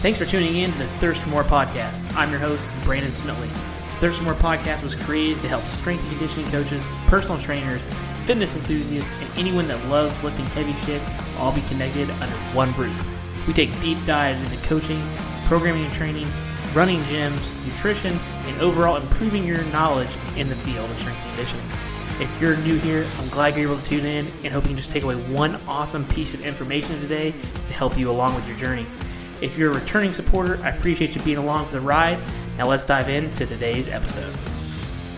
Thanks for tuning in to the Thirst for More podcast. I'm your host, Brandon Smitley. Thirst for More podcast was created to help strength and conditioning coaches, personal trainers, fitness enthusiasts, and anyone that loves lifting heavy shit all be connected under one roof. We take deep dives into coaching, programming and training, running gyms, nutrition, and overall improving your knowledge in the field of strength and conditioning. If you're new here, I'm glad you're able to tune in and hope you can just take away one awesome piece of information today to help you along with your journey. If you're a returning supporter, I appreciate you being along for the ride. Now let's dive into today's episode.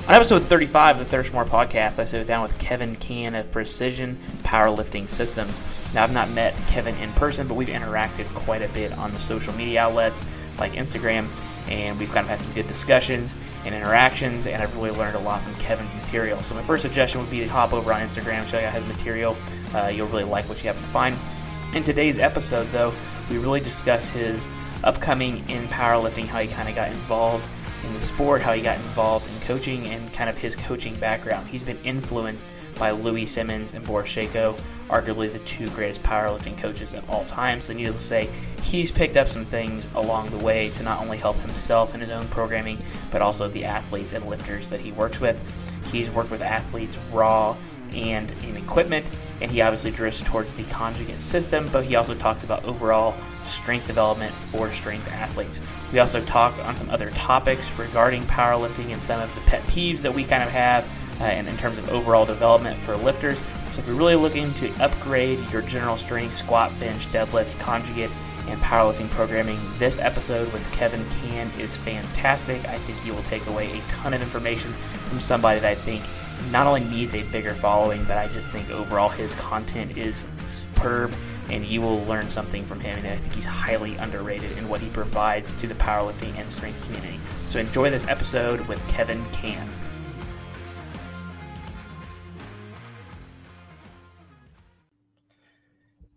On episode 35 of the Thirst More podcast, I sit down with Kevin Cann of Precision Powerlifting Systems. Now, I've not met Kevin in person, but we've interacted quite a bit on the social media outlets like Instagram, and we've kind of had some good discussions and interactions, and I've really learned a lot from Kevin's material. So, my first suggestion would be to hop over on Instagram, check out his material. Uh, you'll really like what you happen to find. In today's episode, though, we really discuss his upcoming in powerlifting, how he kind of got involved in the sport, how he got involved in coaching, and kind of his coaching background. He's been influenced by Louie Simmons and Boris Sheiko, arguably the two greatest powerlifting coaches of all time. So, needless to say, he's picked up some things along the way to not only help himself in his own programming, but also the athletes and lifters that he works with. He's worked with athletes raw and in equipment, and he obviously drifts towards the conjugate system, but he also talks about overall strength development for strength athletes. We also talk on some other topics regarding powerlifting and some of the pet peeves that we kind of have, uh, and in terms of overall development for lifters. So if you're really looking to upgrade your general strength, squat, bench, deadlift, conjugate, and powerlifting programming. This episode with Kevin Cann is fantastic. I think you will take away a ton of information from somebody that I think not only needs a bigger following, but I just think overall his content is superb and you will learn something from him. And I think he's highly underrated in what he provides to the powerlifting and strength community. So enjoy this episode with Kevin Cann.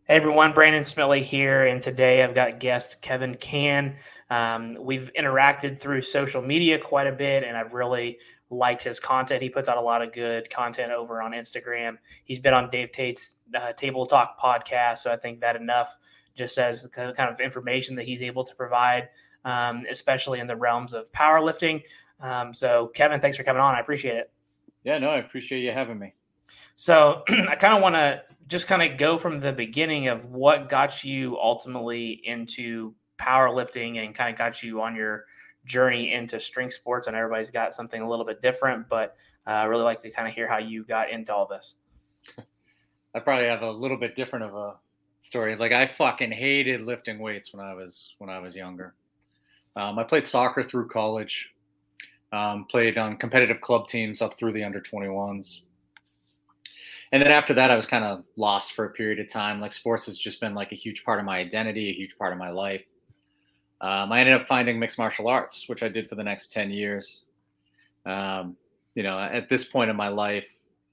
Hey everyone, Brandon Smitley here, and today I've got guest Kevin Cann. Um, we've interacted through social media quite a bit, and I've really liked his content. He puts out a lot of good content over on Instagram. He's been on Dave Tate's uh, Table Talk podcast, so I think that enough just as the kind of information that he's able to provide, um, especially in the realms of powerlifting. Um, so, Kevin, thanks for coming on. I appreciate it. Yeah, no, I appreciate you having me. So, I kind of want to just kind of go from the beginning of what got you ultimately into powerlifting and kind of got you on your journey into strength sports. And everybody's got something a little bit different, but uh, I really like to kind of hear how you got into all this. I probably have a little bit different of a story. Like I fucking hated lifting weights when I was when I was younger. Um, I played soccer through college. Um, played on competitive club teams up through the under 21s. And then after that, I was kind of lost for a period of time. Like sports has just been like a huge part of my identity, a huge part of my life. Um, I ended up finding mixed martial arts, which I did for the next 10 years. Um, you know, at this point in my life,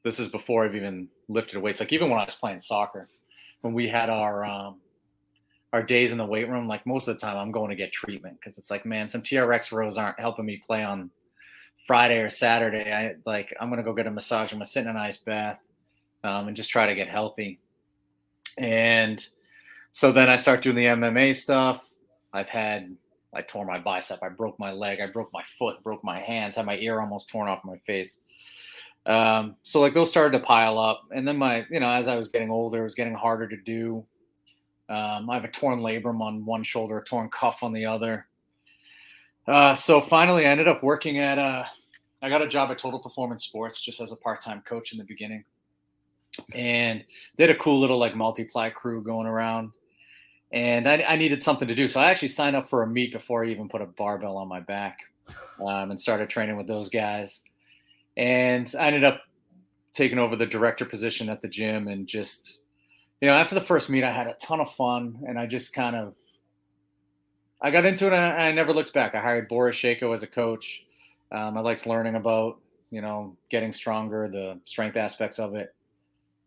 this is before I've even lifted weights. Like even when I was playing soccer, when we had our um, our days in the weight room, like most of the time I'm going to get treatment because it's like, man, some TRX rows aren't helping me play on Friday or Saturday. I like I'm gonna go get a massage. I'm gonna sit in an ice bath um, and just try to get healthy. And so then I start doing the MMA stuff. I've had I tore my bicep, I broke my leg, I broke my foot, broke my hands, had my ear almost torn off my face. Um, so like those started to pile up, and then my you know as I was getting older, it was getting harder to do. Um, I have a torn labrum on one shoulder, a torn cuff on the other. Uh, so finally, I ended up working at a. Uh, I got a job at Total Performance Sports just as a part-time coach in the beginning, and they had a cool little like multiply crew going around and I, I, needed something to do. So I actually signed up for a meet before I even put a barbell on my back um, and started training with those guys. And I ended up taking over the director position at the gym and just, you know, after the first meet, I had a ton of fun and I just kind of, I got into it and I, I never looked back. I hired Boris Sheiko as a coach. Um, I liked learning about, you know, getting stronger, the strength aspects of it,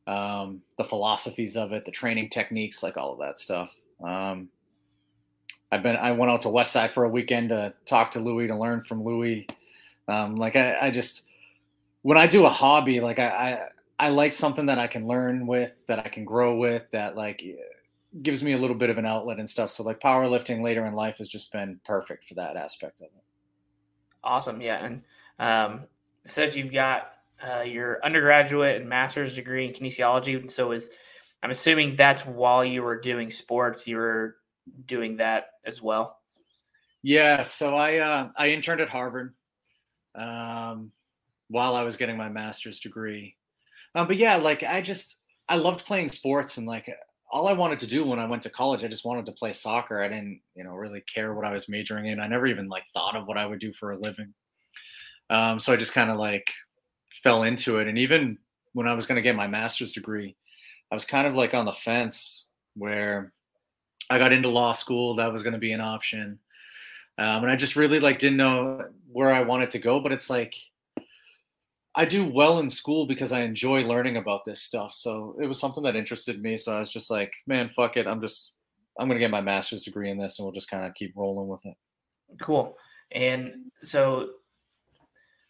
um, the philosophies of it, the training techniques, like all of that stuff. Um, I've been I went out to West Side for a weekend to talk to Louie to learn from Louie. Um, like I, I just when I do a hobby, like I, I I like something that I can learn with, that I can grow with, that like gives me a little bit of an outlet and stuff. So like powerlifting later in life has just been perfect for that aspect of it. Awesome, yeah, and um, says you've got uh, your undergraduate and master's degree in kinesiology. So is I'm assuming that's while you were doing sports, you were doing that as well. Yeah, so I uh, I interned at Harvard um, while I was getting my master's degree. Um, but yeah, like I just I loved playing sports and like all I wanted to do when I went to college, I just wanted to play soccer. I didn't, you know, really care what I was majoring in. I never even like thought of what I would do for a living. Um, so I just kind of like fell into it. And even when I was going to get my master's degree, I was kind of like on the fence where I got into law school. That was going to be an option. Um, and I just really like didn't know where I wanted to go. But it's like, I do well in school because I enjoy learning about this stuff. So it was something that interested me. So I was just like, man, fuck it. I'm just, I'm going to get my master's degree in this and we'll just kind of keep rolling with it. Cool. And so,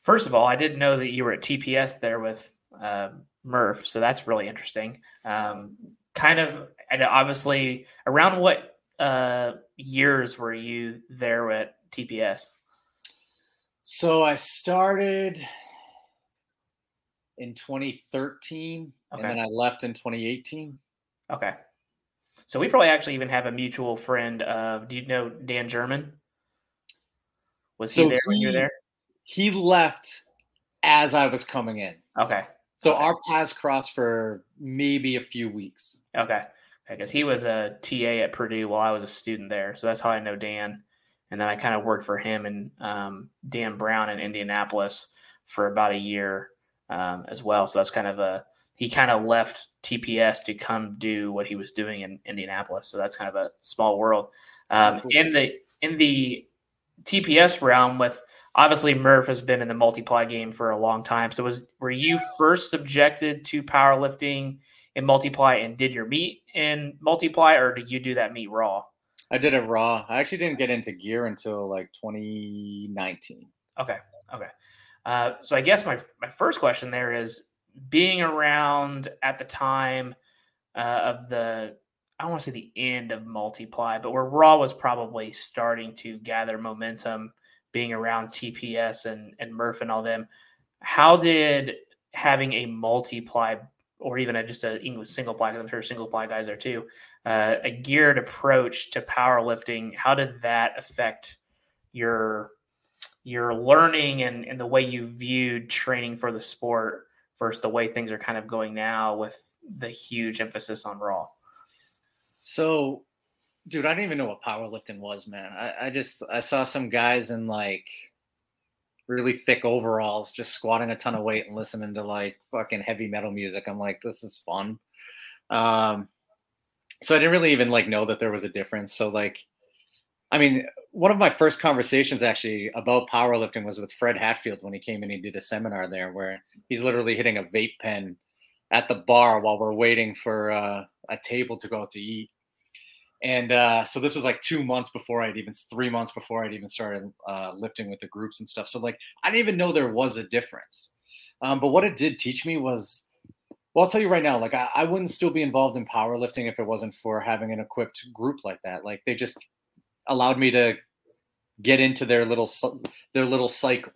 first of all, I didn't know that you were at TPS there with uh, Murph. So that's really interesting. Um, kind of, and obviously, around what uh, years were you there at TPS? So I started in 2013, okay. and then I left in 2018. Okay. So we probably actually even have a mutual friend of. Do you know Dan German? Was so he there he, when you were there? He left as I was coming in. Okay. So okay. our paths crossed for maybe a few weeks. Okay. Because he was a TA at Purdue while I was a student there, so that's how I know Dan. And then I kind of worked for him and um, Dan Brown in Indianapolis for about a year um, as well. So that's kind of a he kind of left TPS to come do what he was doing in Indianapolis. So that's kind of a small world. Um, in the in the TPS realm, with obviously Murph has been in the multiply game for a long time. So was were you first subjected to powerlifting in multiply and did your meet in multiply, or did you do that meet raw? I did it raw. I actually didn't get into gear until like 2019. Okay. Okay. Uh, so I guess my my first question there is being around at the time uh, of the I don't want to say the end of multiply, but where Raw was probably starting to gather momentum, being around TPS and and Murph and all them. How did having a multiply or even a, just a English single ply, because I'm sure single ply guys are too, uh, a geared approach to powerlifting, how did that affect your your learning and, and the way you viewed training for the sport versus the way things are kind of going now with the huge emphasis on raw? So, dude, I didn't even know what powerlifting was, man. I, I just I saw some guys in like really thick overalls just squatting a ton of weight and listening to like fucking heavy metal music. I'm like, this is fun. Um, so I didn't really even like know that there was a difference. So like I mean, one of my first conversations actually about powerlifting was with Fred Hatfield when he came in. He did a seminar there where he's literally hitting a vape pen at the bar while we're waiting for uh, a table to go out to eat. And uh, so this was like two months before I'd even, three months before I'd even started uh, lifting with the groups and stuff. So like, I didn't even know there was a difference. Um, but what it did teach me was, well, I'll tell you right now, like I, I wouldn't still be involved in powerlifting if it wasn't for having an equipped group like that. Like they just allowed me to get into their little their little cycle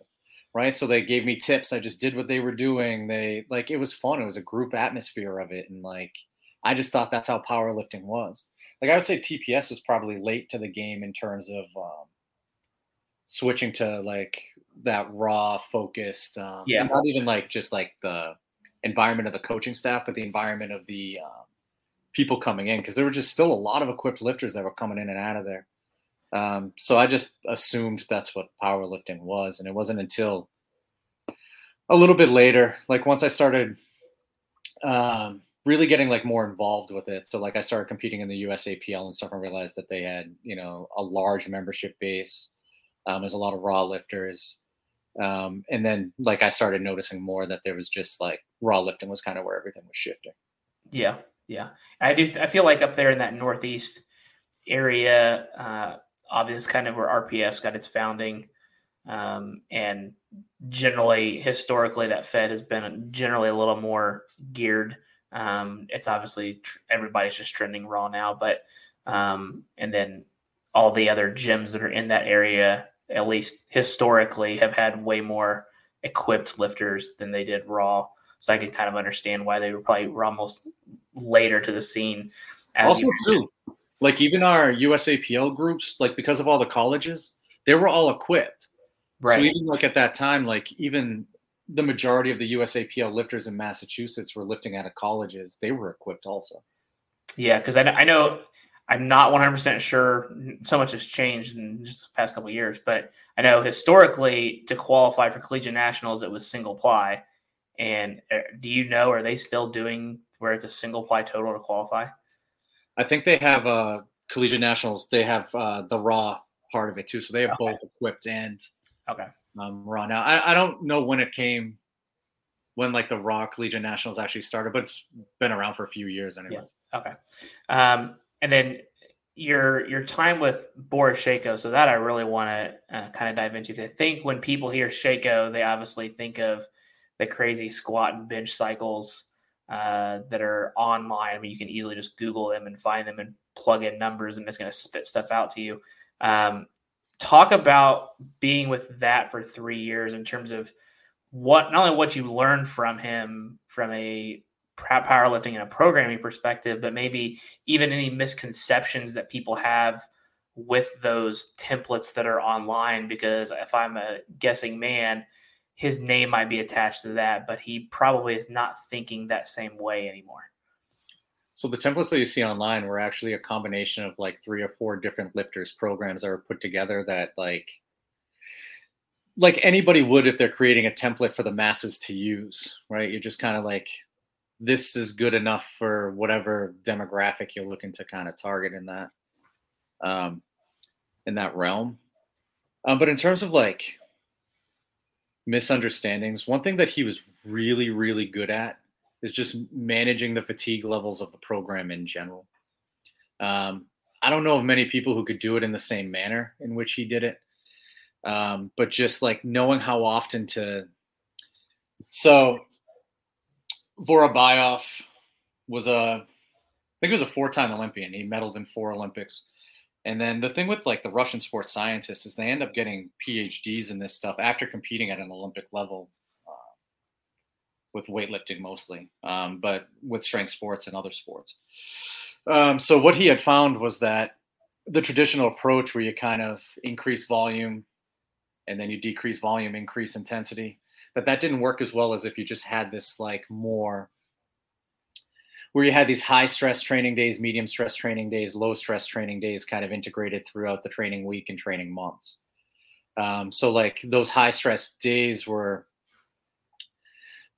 right so they gave me tips i just did what they were doing they like it was fun it was a group atmosphere of it and like i just thought that's how powerlifting was like i would say tps was probably late to the game in terms of um, switching to like that raw focused um, yeah. not even like just like the environment of the coaching staff but the environment of the um, people coming in because there were just still a lot of equipped lifters that were coming in and out of there. Um, so I just assumed that's what powerlifting was, and it wasn't until a little bit later, like once I started um, really getting like more involved with it. So like I started competing in the USAPL and stuff, and realized that they had you know a large membership base. Um, there's a lot of raw lifters, um, and then like I started noticing more that there was just like raw lifting was kind of where everything was shifting. Yeah, yeah, I do. I feel like up there in that northeast area. Uh, obviously kind of where RPS got its founding. Um, and generally, historically, that Fed has been generally a little more geared Um, it's obviously tr- everybody's just trending Raw now, but um, and then all the other gyms that are in that area, at least historically, have had way more equipped lifters than they did Raw. So I could kind of understand why they were probably were almost later to the scene. also, too, like even our USAPL groups, like because of all the colleges, they were all equipped. Right. So even like at that time, like even the majority of the USAPL lifters in Massachusetts were lifting out of colleges. They were equipped also. Yeah, because I, I know I'm not 100% sure. So much has changed in just the past couple years, but I know historically to qualify for collegiate nationals, it was single ply. And uh, do you know, are they still doing where it's a single ply total to qualify? I think they have uh, collegiate nationals. They have uh, the raw part of it too. So they have okay. both equipped and okay um, raw. Now I, I don't know when it came, when like the raw collegiate nationals actually started, but it's been around for a few years anyway. Yeah. Okay. Um, and then your your time with Boris Sheiko. So that I really want to uh, kind of dive into because I think when people hear Sheiko, they obviously think of the crazy squat and bench cycles uh, that are online. I mean, you can easily just Google them and find them and plug in numbers, and it's going to spit stuff out to you. Um, talk about being with that for three years in terms of what not only what you learned from him from a powerlifting and a programming perspective, but maybe even any misconceptions that people have with those templates that are online. Because if I'm a guessing man, his name might be attached to that, but he probably is not thinking that same way anymore. So the templates that you see online were actually a combination of like three or four different lifters programs that were put together that like like anybody would if they're creating a template for the masses to use, right? You're just kind of like this is good enough for whatever demographic you're looking to kind of target in that um, in that realm. Um, but in terms of like misunderstandings, one thing that he was really, really good at is just managing the fatigue levels of the program in general. Um, I don't know of many people who could do it in the same manner in which he did it, um, but just like knowing how often to. So Vorobyov was a, I think he was a four-time Olympian. He medaled in four Olympics. And then the thing with like the Russian sports scientists is they end up getting PhDs in this stuff after competing at an Olympic level with weightlifting mostly, um, but with strength sports and other sports. Um, so what he had found was that the traditional approach where you kind of increase volume and then you decrease volume, increase intensity, that that didn't work as well as if you just had this like more where you had these high stress training days, medium stress training days, low stress training days kind of integrated throughout the training week and training months. Um, so like those high stress days were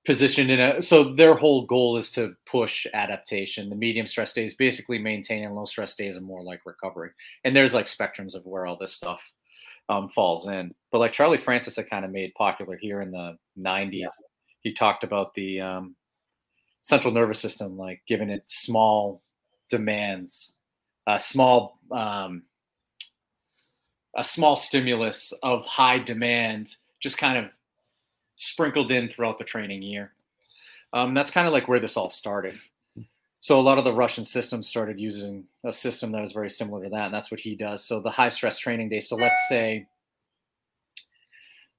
positioned in a so their whole goal is to push adaptation the medium stress days basically maintain and low stress days are more like recovery and there's like spectrums of where all this stuff um, falls in. But like Charlie Francis had kind of made popular here in the 90s. Yeah. He talked about the um, central nervous system, like giving it small demands, a small um, a small stimulus of high demand, just kind of sprinkled in throughout the training year. Um, that's kind of like where this all started. So a lot of the Russian systems started using a system that was very similar to that, and that's what he does. So the high stress training day. So let's say,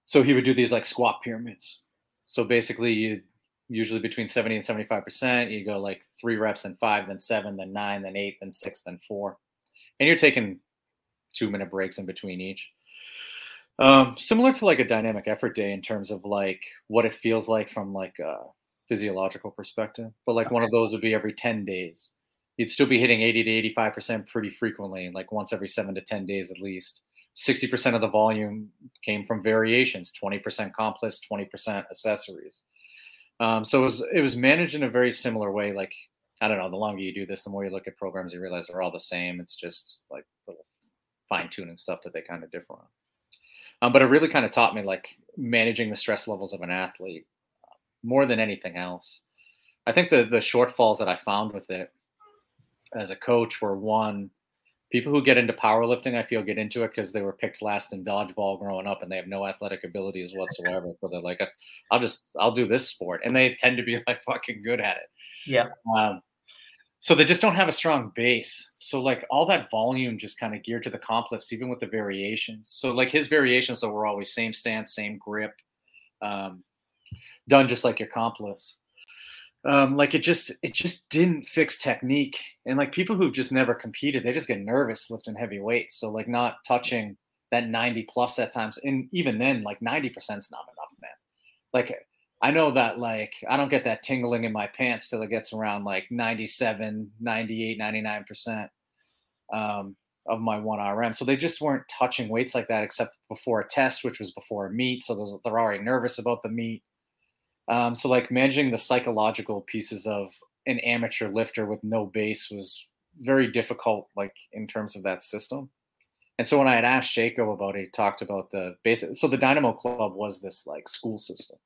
so he would do these like squat pyramids. So basically, you usually between 70 and 75 percent. You go like three reps, then five, then seven, then nine, then eight, then six, then four, and you're taking two minute breaks in between each. Um, similar to like a dynamic effort day in terms of like what it feels like from like a physiological perspective, but like okay. one of those would be every 10 days. You'd still be hitting 80 to 85% pretty frequently, like once every seven to 10 days at least. 60% of the volume came from variations 20% comp lifts, 20% accessories. Um, so it was, it was managed in a very similar way. Like, I don't know, the longer you do this, the more you look at programs, you realize they're all the same. It's just like little fine tuning stuff that they kind of differ on. Um, but it really kind of taught me like managing the stress levels of an athlete more than anything else. I think the the shortfalls that I found with it as a coach were one, people who get into powerlifting, I feel get into it because they were picked last in dodgeball growing up and they have no athletic abilities whatsoever. so they're like, I'll just I'll do this sport, and they tend to be like fucking good at it. Yeah. Um, so they just don't have a strong base. So like all that volume just kind of geared to the comp lifts, even with the variations. So like his variations that were always same stance, same grip, um, done just like your comp lifts. Um, like it just it just didn't fix technique. And like people who've just never competed, they just get nervous lifting heavy weights. So like not touching that 90 plus at times. And even then, like 90% is not enough, man. Like I know that like I don't get that tingling in my pants till it gets around like 97, 98, 99% um, of my one RM. So they just weren't touching weights like that except before a test, which was before a meet. So they're already nervous about the meet. Um, so like managing the psychological pieces of an amateur lifter with no base was very difficult, like in terms of that system. And so when I had asked Jacob about it, he talked about the basic. So the Dynamo Club was this like school system.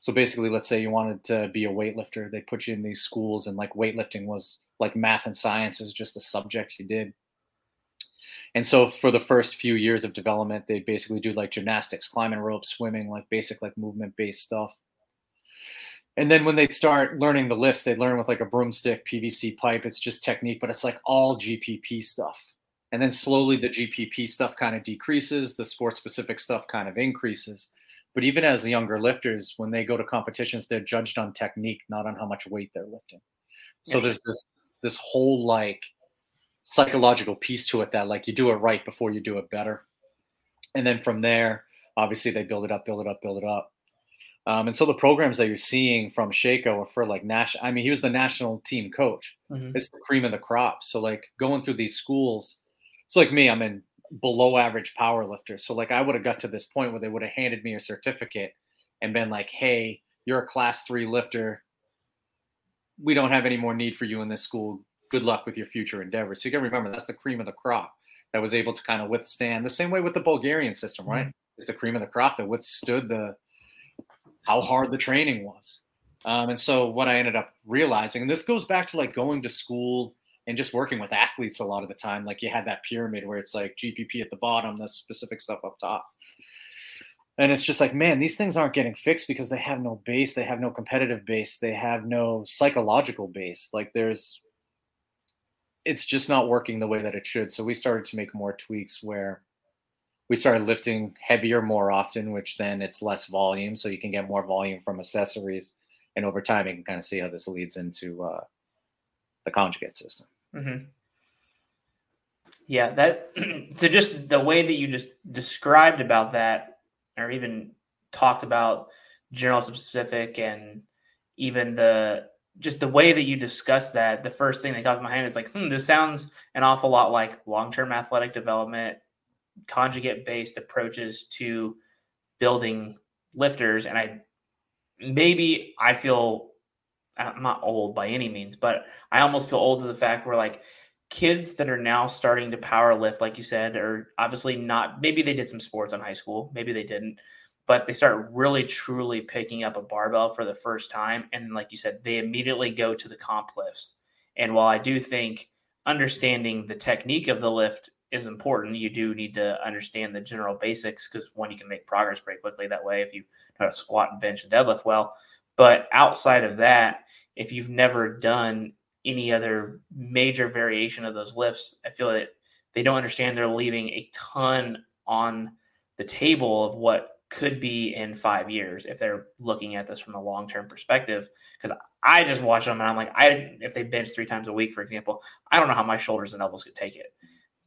So basically, let's say you wanted to be a weightlifter, they put you in these schools, and like weightlifting was like math and science is just a subject you did. And so for the first few years of development, they basically do like gymnastics, climbing rope, swimming, like basic like movement based stuff. And then when they start learning the lifts, they learn with like a broomstick, PVC pipe. It's just technique, but it's like all GPP stuff. And then slowly the GPP stuff kind of decreases, the sport specific stuff kind of increases. But even as younger lifters, when they go to competitions, they're judged on technique, not on how much weight they're lifting. So there's this this whole like psychological piece to it that like you do it right before you do it better. And then from there, obviously they build it up, build it up, build it up. Um, and so the programs that you're seeing from Sheiko are for like national. I mean, he was the national team coach. Mm-hmm. It's the cream of the crop. So like going through these schools, it's like me, I'm in below average power lifter. So like I would have got to this point where they would have handed me a certificate and been like, "Hey, you're a class 3 lifter. We don't have any more need for you in this school. Good luck with your future endeavors." So you got to remember that's the cream of the crop that was able to kind of withstand the same way with the Bulgarian system, right? Mm-hmm. It's the cream of the crop that withstood the how hard the training was. Um, and so what I ended up realizing, and this goes back to like going to school and just working with athletes a lot of the time like you had that pyramid where it's like gpp at the bottom the specific stuff up top. And it's just like man these things aren't getting fixed because they have no base they have no competitive base they have no psychological base. Like there's it's just not working the way that it should. So we started to make more tweaks where we started lifting heavier more often which then it's less volume. So you can get more volume from accessories and over time you can kind of see how this leads into uh, the conjugate system Mm-hmm. Yeah, that so just the way that you just described about that, or even talked about general specific, and even the just the way that you discuss that, the first thing that comes to my mind is like, hmm, this sounds an awful lot like long term athletic development, conjugate based approaches to building lifters. And I maybe I feel I'm not old by any means, but I almost feel old to the fact where like kids that are now starting to power lift, like you said, are obviously not, maybe they did some sports in high school, maybe they didn't, but they start really truly picking up a barbell for the first time. And like you said, they immediately go to the comp lifts. And while I do think understanding the technique of the lift is important, you do need to understand the general basics because one, you can make progress pretty quickly that way if you know how to squat and bench and deadlift well. But outside of that, if you've never done any other major variation of those lifts, I feel that they don't understand they're leaving a ton on the table of what could be in five years if they're looking at this from a long term perspective. Because I just watch them and I'm like, I if they bench three times a week, for example, I don't know how my shoulders and elbows could take it.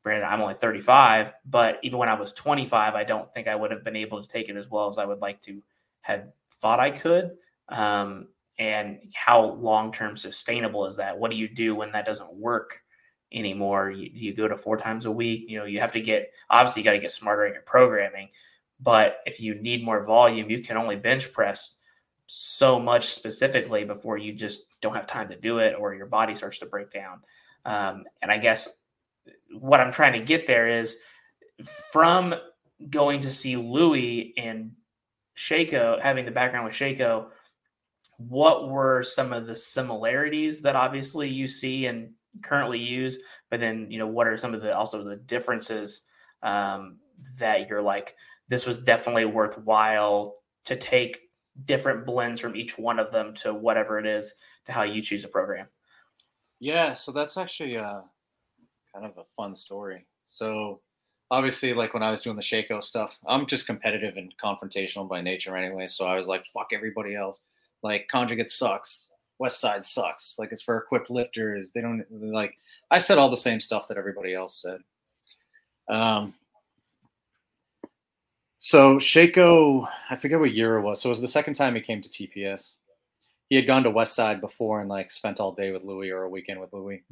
Brandon, I'm only 35, but even when I was 25, I don't think I would have been able to take it as well as I would like to have thought I could. Um, and how long term sustainable is that? What do you do when that doesn't work anymore? You, you go to four times a week. You know, you have to get obviously you got to get smarter in your programming. But if you need more volume, you can only bench press so much specifically before you just don't have time to do it or your body starts to break down. Um, and I guess what I'm trying to get there is from going to see Louis and Sheiko, having the background with Sheiko, what were some of the similarities that obviously you see and currently use but then you know what are some of the also the differences um, that you're like this was definitely worthwhile to take different blends from each one of them to whatever it is to how you choose a program? Yeah, so that's actually uh, kind of a fun story. So obviously, like when I was doing the Sheiko stuff, I'm just competitive and confrontational by nature anyway. So I was like, fuck everybody else. Like conjugate sucks. West Side sucks. Like it's for equipped lifters. They don't like. I said all the same stuff that everybody else said. Um. So Sheiko, I forget what year it was. So it was the second time he came to TPS. He had gone to West Side before and like spent all day with Louis or a weekend with Louis,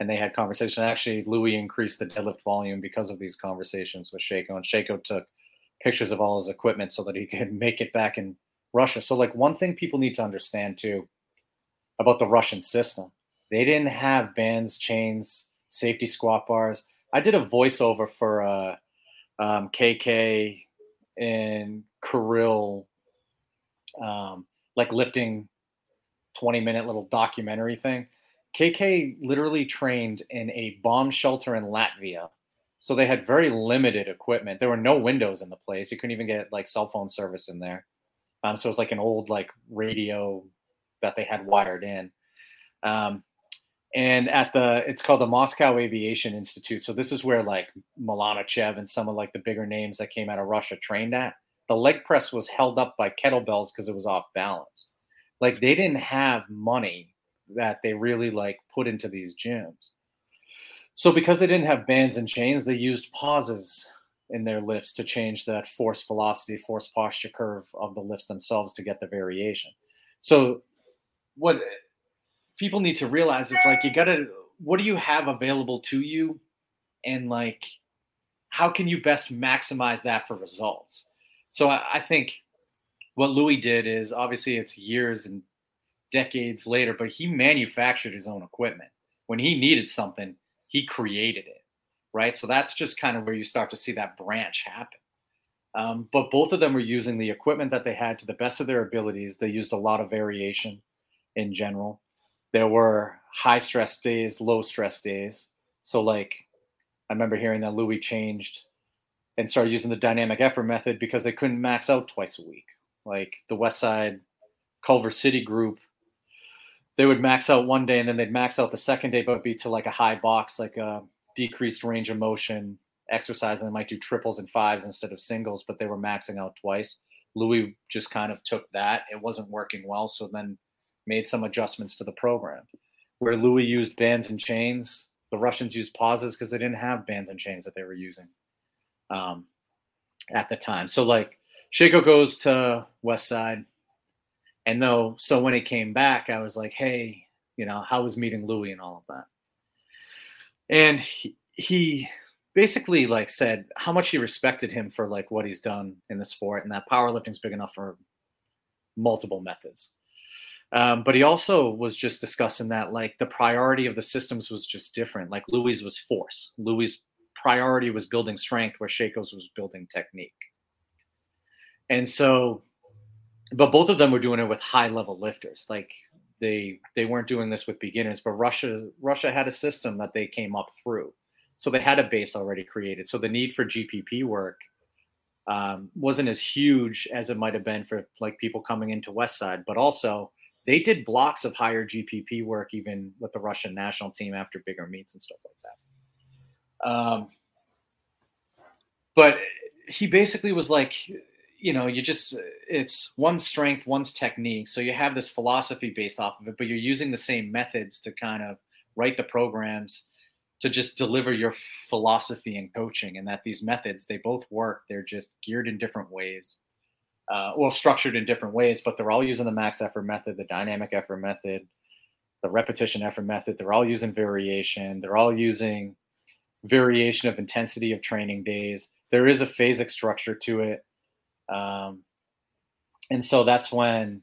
and they had conversation. Actually, Louis increased the deadlift volume because of these conversations with Sheiko, and Sheiko took pictures of all his equipment so that he could make it back in Russia. So like one thing people need to understand too about the Russian system. They didn't have bands, chains, safety squat bars. I did a voiceover for uh, um, KK and Kirill, um, like lifting 20 minute little documentary thing. KK literally trained in a bomb shelter in Latvia. So they had very limited equipment. There were no windows in the place. You couldn't even get like cell phone service in there. Um, so it was like an old like radio that they had wired in. Um, and at the it's called the Moscow Aviation Institute. So this is where like Malanichev and some of like the bigger names that came out of Russia trained at. The leg press was held up by kettlebells because it was off balance. Like they didn't have money that they really like put into these gyms. So because they didn't have bands and chains, they used pauses in their lifts to change that force velocity, force posture curve of the lifts themselves to get the variation. So what people need to realize is like you gotta what do you have available to you? And like how can you best maximize that for results? So I, I, think what louis did is obviously it's years and decades later but he manufactured his own equipment. When he needed something he created it right so that's just kind of where you start to see that branch happen um, but both of them were using the equipment that they had to the best of their abilities they used a lot of variation in general. There were high stress days, low stress days. So like I remember hearing that Louis changed and started using the dynamic effort method because they couldn't max out twice a week. Like the West Side Culver City group, they would max out one day and then they'd max out the second day, but be to like a high box, like a decreased range of motion exercise, and they might do triples and fives instead of singles, but they were maxing out twice. Louis just kind of took that. It wasn't working well. So then made some adjustments to the program. Where Louis used bands and chains, the Russians used pauses because they didn't have bands and chains that they were using um, at the time. So like Sheiko goes to West Side, and though so when he came back, I was like, hey, you know, how was meeting Louis and all of that? And he, he basically like said how much he respected him for like what he's done in the sport and that powerlifting's big enough for multiple methods um, but he also was just discussing that like the priority of the systems was just different. Like Louis was force. Louis' priority was building strength, where Sheiko's was building technique. And so, but both of them were doing it with high level lifters. Like they they weren't doing this with beginners. But Russia Russia had a system that they came up through, so they had a base already created. So the need for GPP work um, wasn't as huge as it might have been for like people coming into West Side, but also they did blocks of higher GPP work even with the Russian national team after bigger meets and stuff like that. Um, but he basically was like, you know, you just it's one strength, one's technique. So you have this philosophy based off of it, but you're using the same methods to kind of write the programs to just deliver your philosophy and coaching and that these methods they both work they're just geared in different ways uh, well structured in different ways, but they're all using the max effort method, the dynamic effort method, the repetition effort method. They're all using variation. They're all using variation of intensity of training days. There is a phasic structure to it. Um, and so that's when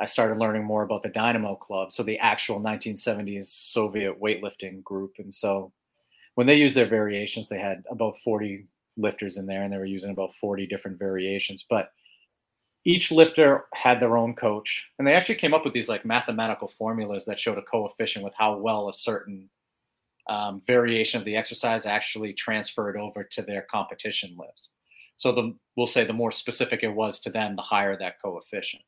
I started learning more about the Dynamo Club, so the actual 1970s Soviet weightlifting group. And so when they used their variations, they had about 40 lifters in there, and they were using about 40 different variations. But each lifter had their own coach and they actually came up with these like mathematical formulas that showed a coefficient with how well a certain um, variation of the exercise actually transferred over to their competition lifts so the we'll say the more specific it was to them the higher that coefficient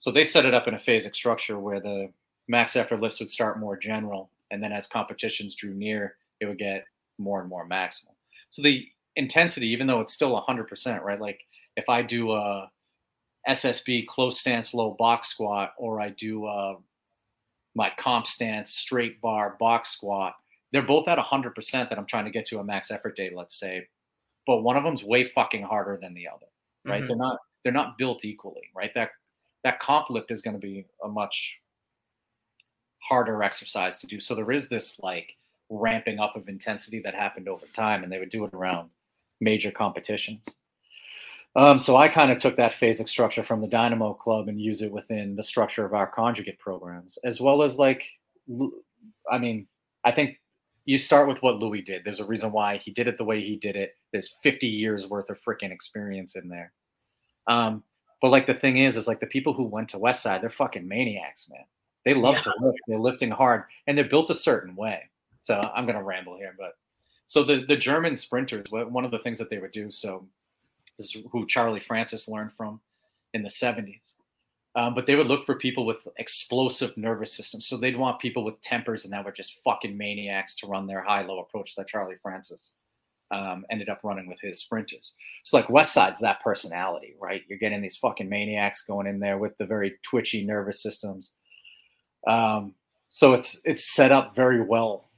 So they set it up in a phasic structure where the max effort lifts would start more general, and then as competitions drew near, it would get more and more maximal. So the intensity, even though it's still 100%, right? Like if I do a SSB close stance low box squat, or I do uh, my comp stance straight bar box squat, they're both at 100% that I'm trying to get to a max effort day, let's say. But one of them's way fucking harder than the other, right? Mm-hmm. They're not they're not built equally, right? That that comp lift is going to be a much harder exercise to do. So there is this like ramping up of intensity that happened over time, and they would do it around major competitions. Um, so I kind of took that phasic structure from the Dynamo Club and use it within the structure of our conjugate programs, as well as like, I mean, I think you start with what Louis did. There's a reason why he did it the way he did it. There's 50 years worth of freaking experience in there. Um, but like the thing is, is like the people who went to West Side, they're fucking maniacs, man. They love yeah. to lift. They're lifting hard, and they're built a certain way. So I'm gonna ramble here, but so the the German sprinters, one of the things that they would do. So this is who Charlie Francis learned from in the 70s. Um, but they would look for people with explosive nervous systems. So they'd want people with tempers and that were just fucking maniacs to run their high low approach that Charlie Francis um, ended up running with his sprinters. So like West Side's that personality, right? You're getting these fucking maniacs going in there with the very twitchy nervous systems. Um, so it's it's set up very well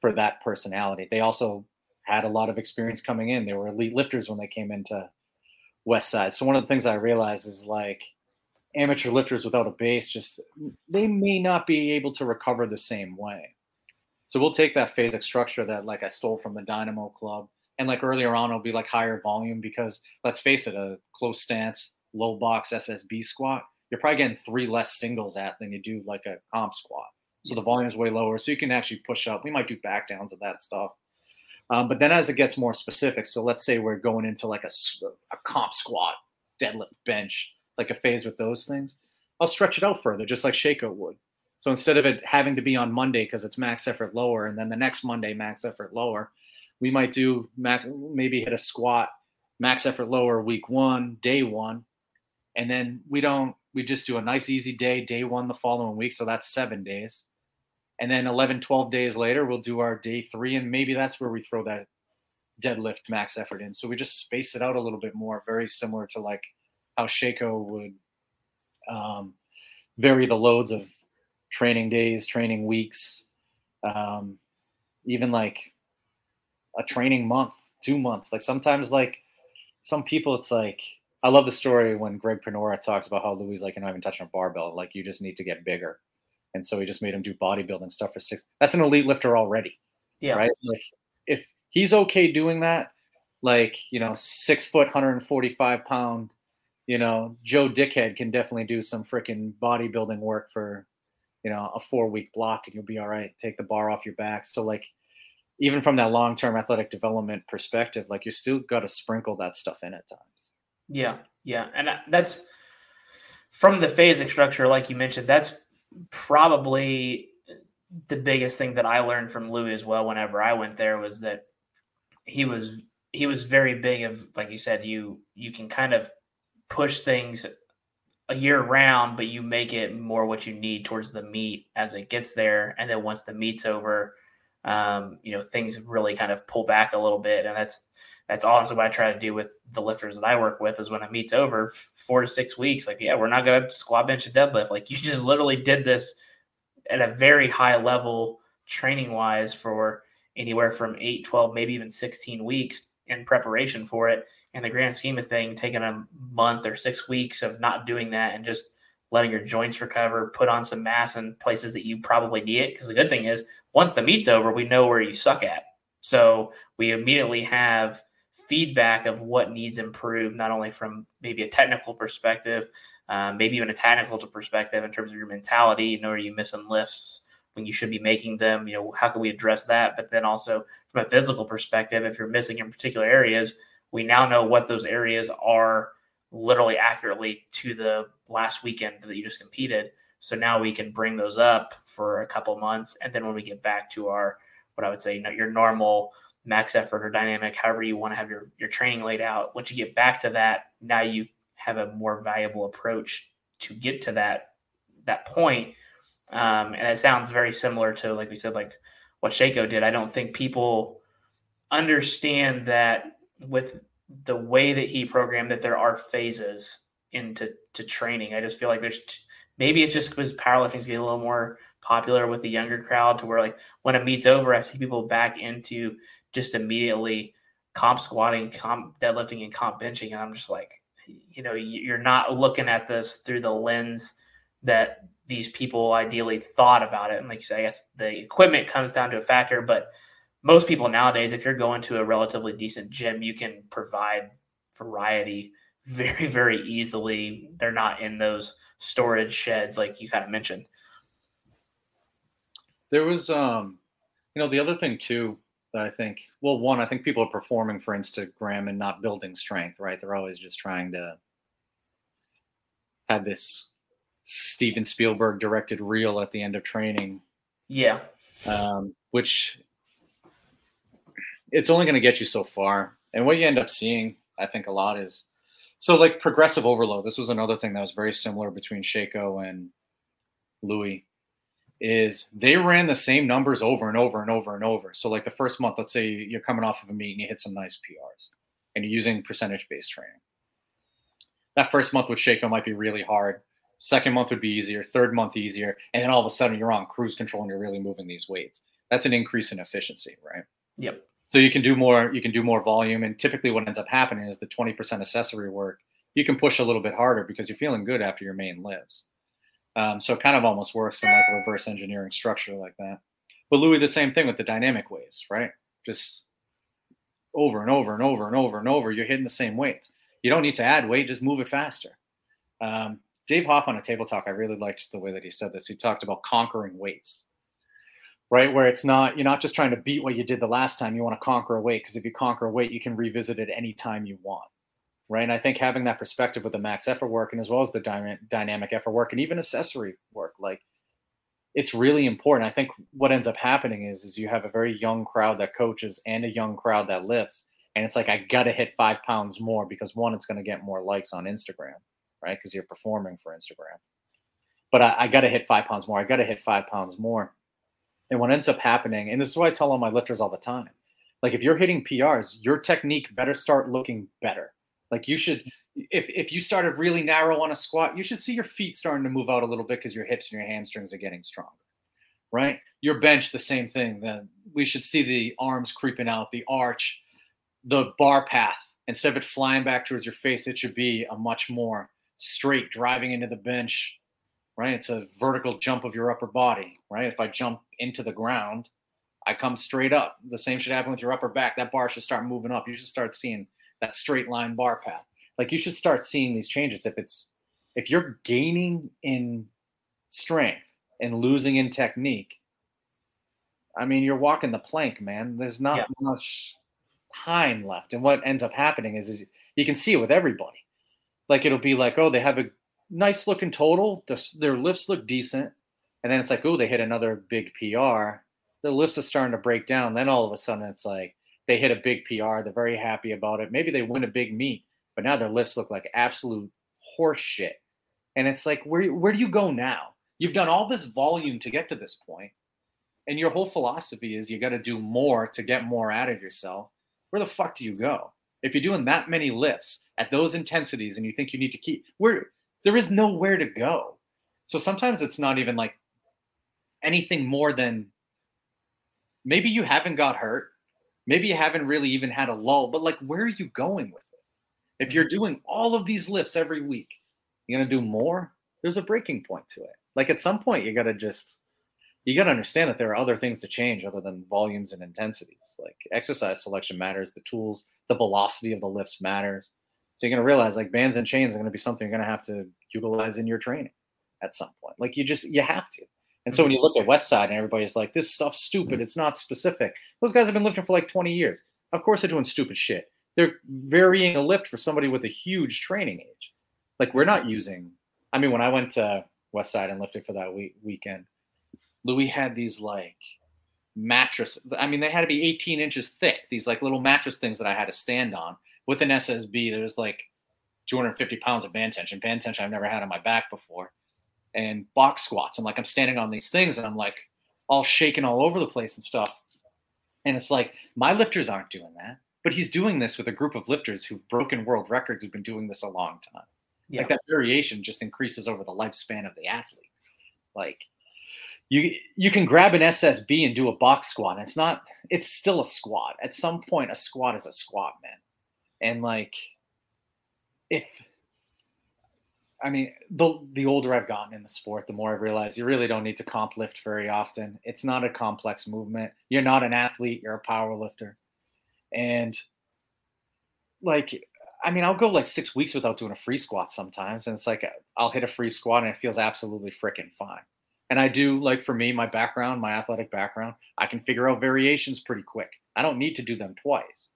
for that personality. They also had a lot of experience coming in. They were elite lifters when they came into West Side. So one of the things I realized is like amateur lifters without a base just they may not be able to recover the same way. So we'll take that phasic structure that like I stole from the Dynamo Club, and like earlier on, it'll be like higher volume because let's face it, a close stance, low box SSB squat, you're probably getting three less singles at than you do like a comp squat. So the volume is way lower, so you can actually push up. We might do back downs of that stuff. Um, but then as it gets more specific, so let's say we're going into like a, a comp squat, deadlift, bench, like a phase with those things, I'll stretch it out further, just like Sheiko would. So instead of it having to be on Monday because it's max effort lower, and then the next Monday max effort lower, we might do max, maybe hit a squat max effort lower week one, day one, and then we don't we just do a nice easy day, day one the following week. So that's seven days. And then 11, 12 days later, we'll do our day three. And maybe that's where we throw that deadlift max effort in. So we just space it out a little bit more, very similar to like how Sheiko would um, vary the loads of training days, training weeks, um, even like a training month, two months. Like sometimes, like some people, it's like I love the story when Greg Panora talks about how Louis like, you're not even touching a barbell. Like you just need to get bigger, and so he just made him do bodybuilding stuff for six. That's an elite lifter already. Yeah. Right. Like if he's okay doing that, like you know, six foot, 145 pound, you know, Joe Dickhead can definitely do some freaking bodybuilding work for you know, a four week block and you'll be all right. Take the bar off your back. So like even from that long term athletic development perspective, like you still got to sprinkle that stuff in at times. Yeah, yeah, and uh, that's from the phasic structure, like you mentioned. That's probably the biggest thing that I learned from Louis as well. Whenever I went there, was that he was he was very big of like you said you you can kind of push things a year round, but you make it more what you need towards the meet as it gets there. And then once the meet's over, um, you know, things really kind of pull back a little bit. And that's that's also what I try to do with the lifters that I work with is when a meet's over, four to six weeks, like, yeah, we're not gonna squat bench and deadlift. Like you just literally did this at a very high level training wise for anywhere from 8, 12, maybe even 16 weeks in preparation for it. In the grand scheme of thing, taking a month or six weeks of not doing that and just letting your joints recover, put on some mass in places that you probably need it. Because the good thing is, once the meet's over, we know where you suck at. So we immediately have feedback of what needs improved, not only from maybe a technical perspective, uh, maybe even a tactical perspective in terms of your mentality. You know, are you missing lifts? when you should be making them. You know, how can we address that? But then also from a physical perspective, if you're missing in particular areas, we now know what those areas are literally accurately to the last weekend that you just competed. So now we can bring those up for a couple months, and then when we get back to our what I would say, your normal max effort or dynamic, however you want to have your your training laid out. Once you get back to that, now you have a more valuable approach to get to that that point. Um, and it sounds very similar to like we said, like what Sheiko did. I don't think people understand that with the way that he programmed that there are phases into to training. I just feel like there's t- maybe it's just because powerlifting's getting a little more popular with the younger crowd to where like when a meet's over, I see people back into just immediately comp squatting, comp deadlifting, and comp benching. And I'm just like, you know, you're not looking at this through the lens that these people ideally thought about it. And like you say, I guess the equipment comes down to a factor, but most people nowadays, if you're going to a relatively decent gym, you can provide variety very, very easily. They're not in those storage sheds like you kind of mentioned. There was, um, you know, the other thing too that I think, well, one, I think people are performing for Instagram and not building strength, right? They're always just trying to have this Steven Spielberg directed reel at the end of training. Yeah. Um, which it's only going to get you so far. And what you end up seeing, I think, a lot is so like progressive overload. This was another thing that was very similar between Sheiko and Louie is they ran the same numbers over and over and over and over. So like the first month, let's say you're coming off of a meet and you hit some nice PRs and you're using percentage based training. That first month with Sheiko might be really hard. Second month would be easier. Third month easier, and then all of a sudden you're on cruise control and you're really moving these weights. That's an increase in efficiency, right? Yep. So you can do more. You can do more volume, and typically what ends up happening is the 20% accessory work. You can push a little bit harder because you're feeling good after your main lifts. Um, so it kind of almost works in like a reverse engineering structure like that. But Louie, the same thing with the dynamic waves, right? Just over and over and over and over and over, you're hitting the same weights. You don't need to add weight, just move it faster. Um, Dave Hoff on a table talk, I really liked the way that he said this. He talked about conquering weights, right? Where it's not, you're not just trying to beat what you did the last time, you want to conquer a weight because if you conquer a weight, you can revisit it anytime you want right? And I think having that perspective with the max effort work and as well as the dy- dynamic effort work and even accessory work, like it's really important. I think what ends up happening is is you have a very young crowd that coaches and a young crowd that lifts, and it's like I gotta hit five pounds more because one, it's gonna get more likes on Instagram, right? Because you're performing for Instagram. But I, I gotta hit five pounds more. I gotta hit five pounds more. And what ends up happening, and this is what I tell all my lifters all the time, like if you're hitting PRs, your technique better start looking better like you should, if if you started really narrow on a squat, you should see your feet starting to move out a little bit because your hips and your hamstrings are getting stronger, right? Your bench, the same thing. Then we should see the arms creeping out, the arch, the bar path. Instead of it flying back towards your face, it should be a much more straight driving into the bench, right? It's a vertical jump of your upper body, right? If I jump into the ground, I come straight up. The same should happen with your upper back. That bar should start moving up. You should start seeing that straight line bar path. Like you should start seeing these changes. If it's if you're gaining in strength and losing in technique, I mean you're walking the plank, man. There's not yeah. much time left. And what ends up happening is, is you can see it with everybody. Like it'll be like, oh, they have a nice looking total. Their, their lifts look decent. And then it's like, oh, they hit another big PR. The lifts are starting to break down. Then all of a sudden it's like, they hit a big PR. They're very happy about it. Maybe they win a big meet, but now their lifts look like absolute horse shit. And it's like, where where do you go now? You've done all this volume to get to this point, and your whole philosophy is you got to do more to get more out of yourself. Where the fuck do you go? If you're doing that many lifts at those intensities and you think you need to keep where there is nowhere to go. So sometimes it's not even like anything more than maybe you haven't got hurt maybe you haven't really even had a lull, but like, where are you going with it? If you're mm-hmm. doing all of these lifts every week, you're going to do more. There's a breaking point to it. Like at some point, you got to just, you got to understand that there are other things to change other than volumes and intensities. Like exercise selection matters, the tools, the velocity of the lifts matters. So you're going to realize like bands and chains are going to be something you're going to have to utilize in your training at some point. Like you just, you have to. And so when mm-hmm. you look at West Side and everybody's like, this stuff's stupid, mm-hmm. it's not specific. Those guys have been lifting for like 20 years. Of course they're doing stupid shit. They're varying a lift for somebody with a huge training age. Like we're not using, I mean, when I went to West Side and lifted for that week, weekend, Louie had these like mattress. I mean, they had to be 18 inches thick, these like little mattress things that I had to stand on with an SSB. There's like 250 pounds of band tension, band tension I've never had on my back before, and box squats. I'm like I'm standing on these things and I'm like all shaking all over the place and stuff. And it's like my lifters aren't doing that, but he's doing this with a group of lifters who've broken world records who've been doing this a long time. Yeah. Like that variation just increases over the lifespan of the athlete. Like you you can grab an SSB and do a box squat. And it's not it's still a squat. At some point a squat is a squat, man. And like if I mean, the the older I've gotten in the sport, the more I've realized you really don't need to comp lift very often. It's not a complex movement. You're not an athlete, you're a power lifter. And like I mean, I'll go like six weeks without doing a free squat sometimes, and it's like I'll hit a free squat and it feels absolutely freaking fine. And I do like for me, my background, my athletic background, I can figure out variations pretty quick. I don't need to do them twice.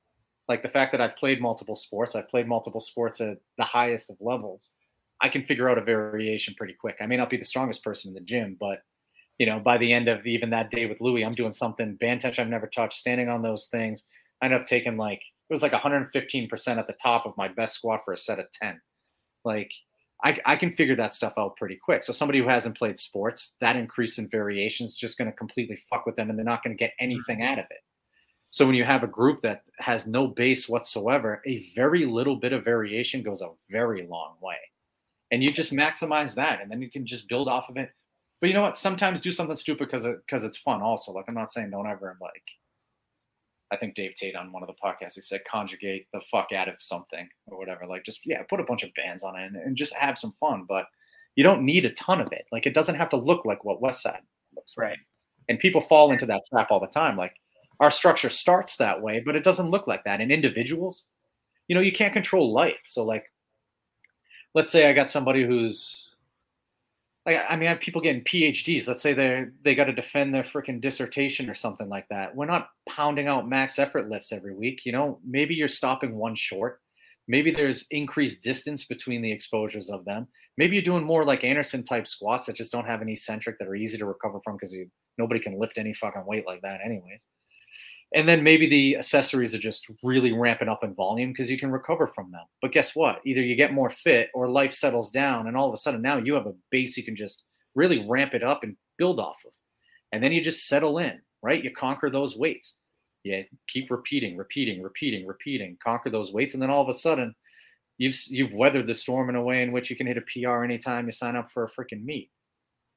Like the fact that I've played multiple sports, I've played multiple sports at the highest of levels I can figure out a variation pretty quick. I may not be the strongest person in the gym, but you know, by the end of even that day with Louie, I'm doing something band touch I've never touched, standing on those things. I end up taking like it was like 115% at the top of my best squat for a set of 10. Like I, I can figure that stuff out pretty quick. So somebody who hasn't played sports, that increase in variation is just going to completely fuck with them, and they're not going to get anything out of it. So when you have a group that has no base whatsoever, a very little bit of variation goes a very long way. And you just maximize that and then you can just build off of it. But you know what? Sometimes do something stupid because it because it's fun also. Like i'm not saying don't ever like i think dave tate on one of the podcasts he said conjugate the fuck out of something or whatever. Like just yeah put a bunch of bands on it and, and just have some fun but you don't need a ton of it. Like it doesn't have to look like what west side looks right. And people fall into that trap all the time. Like our structure starts that way but it doesn't look like that in individuals you know you can't control life so like let's say I got somebody who's like I mean I have people getting PhDs. Let's say they they got to defend their freaking dissertation or something like that. We're not pounding out max effort lifts every week. You know, maybe you're stopping one short. Maybe there's increased distance between the exposures of them. Maybe you're doing more like Anderson type squats that just don't have an eccentric that are easy to recover from because nobody can lift any fucking weight like that, anyways and then maybe the accessories are just really ramping up in volume because you can recover from them. But guess what? Either you get more fit or life settles down, and all of a sudden now you have a base you can just really ramp it up and build off of. And then you just settle in, right? You conquer those weights. You keep repeating, repeating, repeating, repeating, conquer those weights, and then all of a sudden you've you've weathered the storm in a way in which you can hit a PR anytime you sign up for a freaking meet.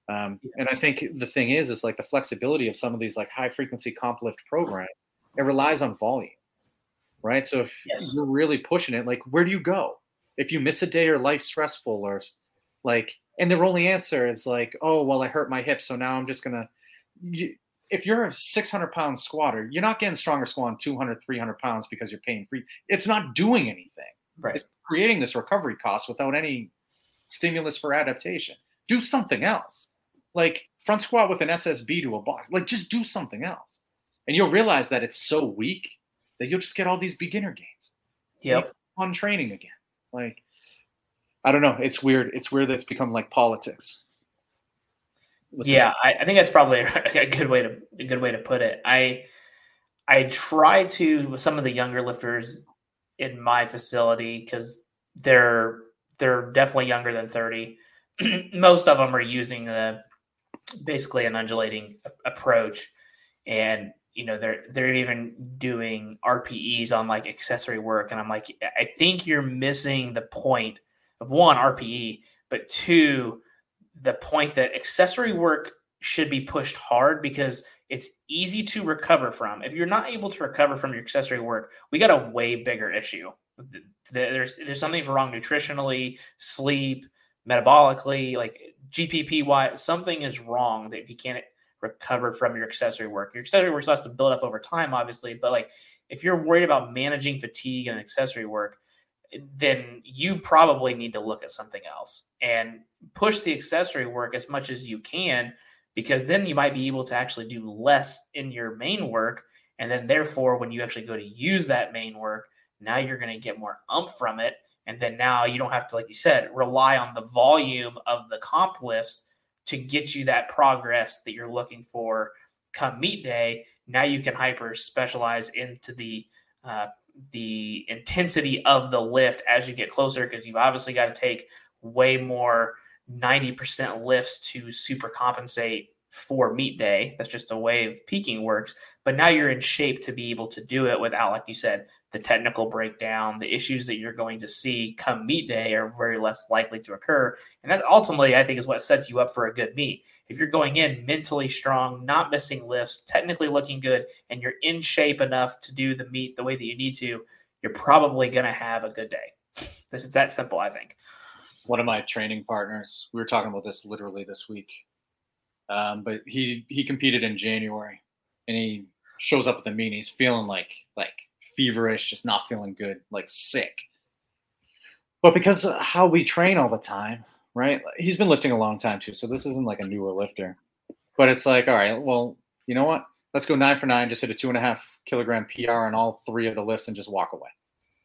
Um, and I think the thing is, is like the flexibility of some of these like high frequency comp lift programs it relies on volume, right? So if yes. you're really pushing it, like where do you go? If you miss a day or life's stressful or like, and their only answer is like, oh, well, I hurt my hip, so now I'm just gonna. You, if you're a 600 pound squatter, you're not getting stronger squatting 200, 300 pounds because you're paying free. It's not doing anything. Right. It's creating this recovery cost without any stimulus for adaptation. Do something else. Like front squat with an SSB to a box. Like just do something else and you'll realize that it's so weak that you'll just get all these beginner gains. Yep. Like on training again. Like I don't know. It's weird. It's weird that it's become like politics. Yeah, I, I, think that's probably a good way to a good way to put it. I I try to with some of the younger lifters in my facility because they're they're definitely younger than 30. Most of them are using a basically an undulating approach. And you know they're they're even doing RPEs on like accessory work, and I'm like, I think you're missing the point of one RPE, but two, the point that accessory work should be pushed hard because it's easy to recover from. If you're not able to recover from your accessory work, we got a way bigger issue. There's there's something wrong nutritionally, sleep, metabolically, like GPP wise, something is wrong that if you can't recover from your accessory work. Your accessory work has to build up over time, obviously, but like if you're worried about managing fatigue and accessory work, then you probably need to look at something else and push the accessory work as much as you can because then you might be able to actually do less in your main work and then therefore when you actually go to use that main work now you're going to get more umph from it and then now you don't have to like you said rely on the volume of the comp lifts to get you that progress that you're looking for come meet day. Now you can hyper specialize into the uh, the intensity of the lift as you get closer because you've obviously got to take way more 90% lifts to super compensate for meet day. That's just a way of peaking works. But now you're in shape to be able to do it without, like you said, the technical breakdown, the issues that you're going to see come meet day are very less likely to occur. And that ultimately, I think, is what sets you up for a good meet. If you're going in mentally strong, not missing lifts, technically looking good, and you're in shape enough to do the meet the way that you need to, you're probably going to have a good day. This is that simple, I think. One of my training partners, we were talking about this literally this week, um, but he he competed in January, and he shows up at the meet. he's feeling like like feverish, just not feeling good, like sick. But because how we train all the time, right? He's been lifting a long time too, so this isn't like a newer lifter. But it's like, all right, well, you know what? Let's go nine for nine, just hit a two and a half kilogram PR on all three of the lifts and just walk away.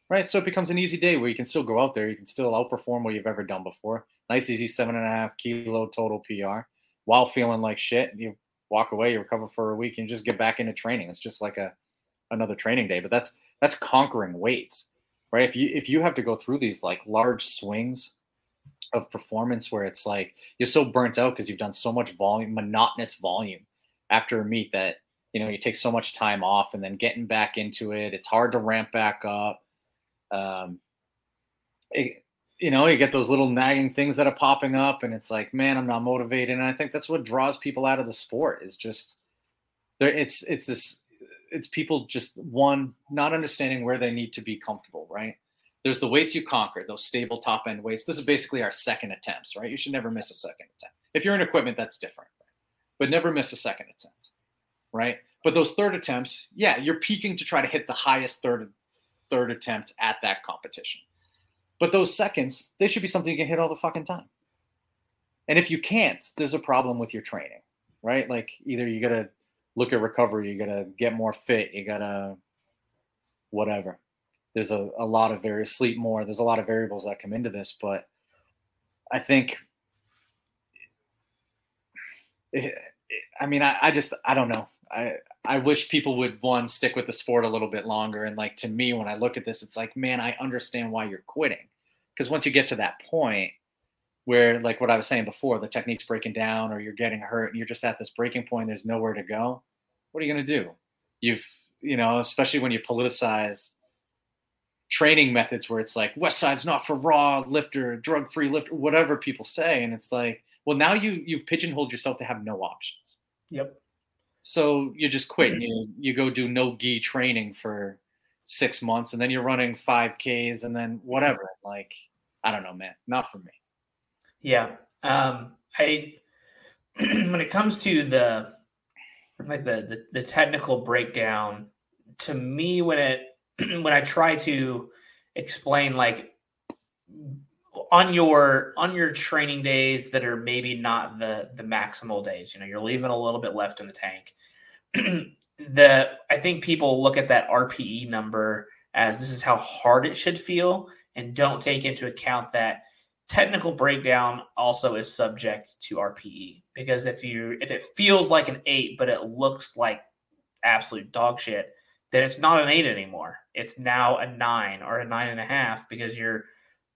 Right. So it becomes an easy day where you can still go out there, you can still outperform what you've ever done before. Nice, easy seven and a half kilo total PR while feeling like shit. You walk away, you recover for a week, and just get back into training. It's just like a another training day. But that's that's conquering weights, right? If you if you have to go through these like large swings of performance where it's like you're so burnt out because you've done so much volume, monotonous volume after a meet that you know you take so much time off and then getting back into it, it's hard to ramp back up. Um, it, you know, you get those little nagging things that are popping up, and it's like, man, I'm not motivated. And I think that's what draws people out of the sport is just there. It's it's this. It's people just one not understanding where they need to be comfortable, right? There's the weights you conquer, those stable top end weights. This is basically our second attempts, right? You should never miss a second attempt. If you're in equipment, that's different, but never miss a second attempt, right? But those third attempts, yeah, you're peaking to try to hit the highest third third attempt at that competition but those seconds, they should be something you can hit all the fucking time. And if you can't, there's a problem with your training, right? Like either you gotta look at recovery, you gotta get more fit, you gotta whatever. There's a, a lot of various sleep more. There's a lot of variables that come into this, but I think eh, eh, I mean, I, I just I don't know. I I wish people would one stick with the sport a little bit longer. And like to me, when I look at this, it's like, man, I understand why you're quitting. Because once you get to that point where, like what I was saying before, the technique's breaking down or you're getting hurt and you're just at this breaking point, there's nowhere to go. What are you to do? You've, you know, especially when you politicize training methods where it's like West Side's not for raw lifter, drug free lifter, whatever people say. And it's like, well, now you you've pigeonholed yourself to have no options. Yep. So you just quit. You you go do no gi training for six months, and then you're running five Ks, and then whatever. Like I don't know, man. Not for me. Yeah. Um, I when it comes to the like the, the the technical breakdown, to me, when it when I try to explain like on your on your training days that are maybe not the the maximal days you know you're leaving a little bit left in the tank. The i think people look at that rpe number as this is how hard it should feel and don't take into account that technical breakdown also is subject to rpe because if you if it feels like an eight but it looks like absolute dog shit then it's not an eight anymore. It's now a nine or a nine and a half because you're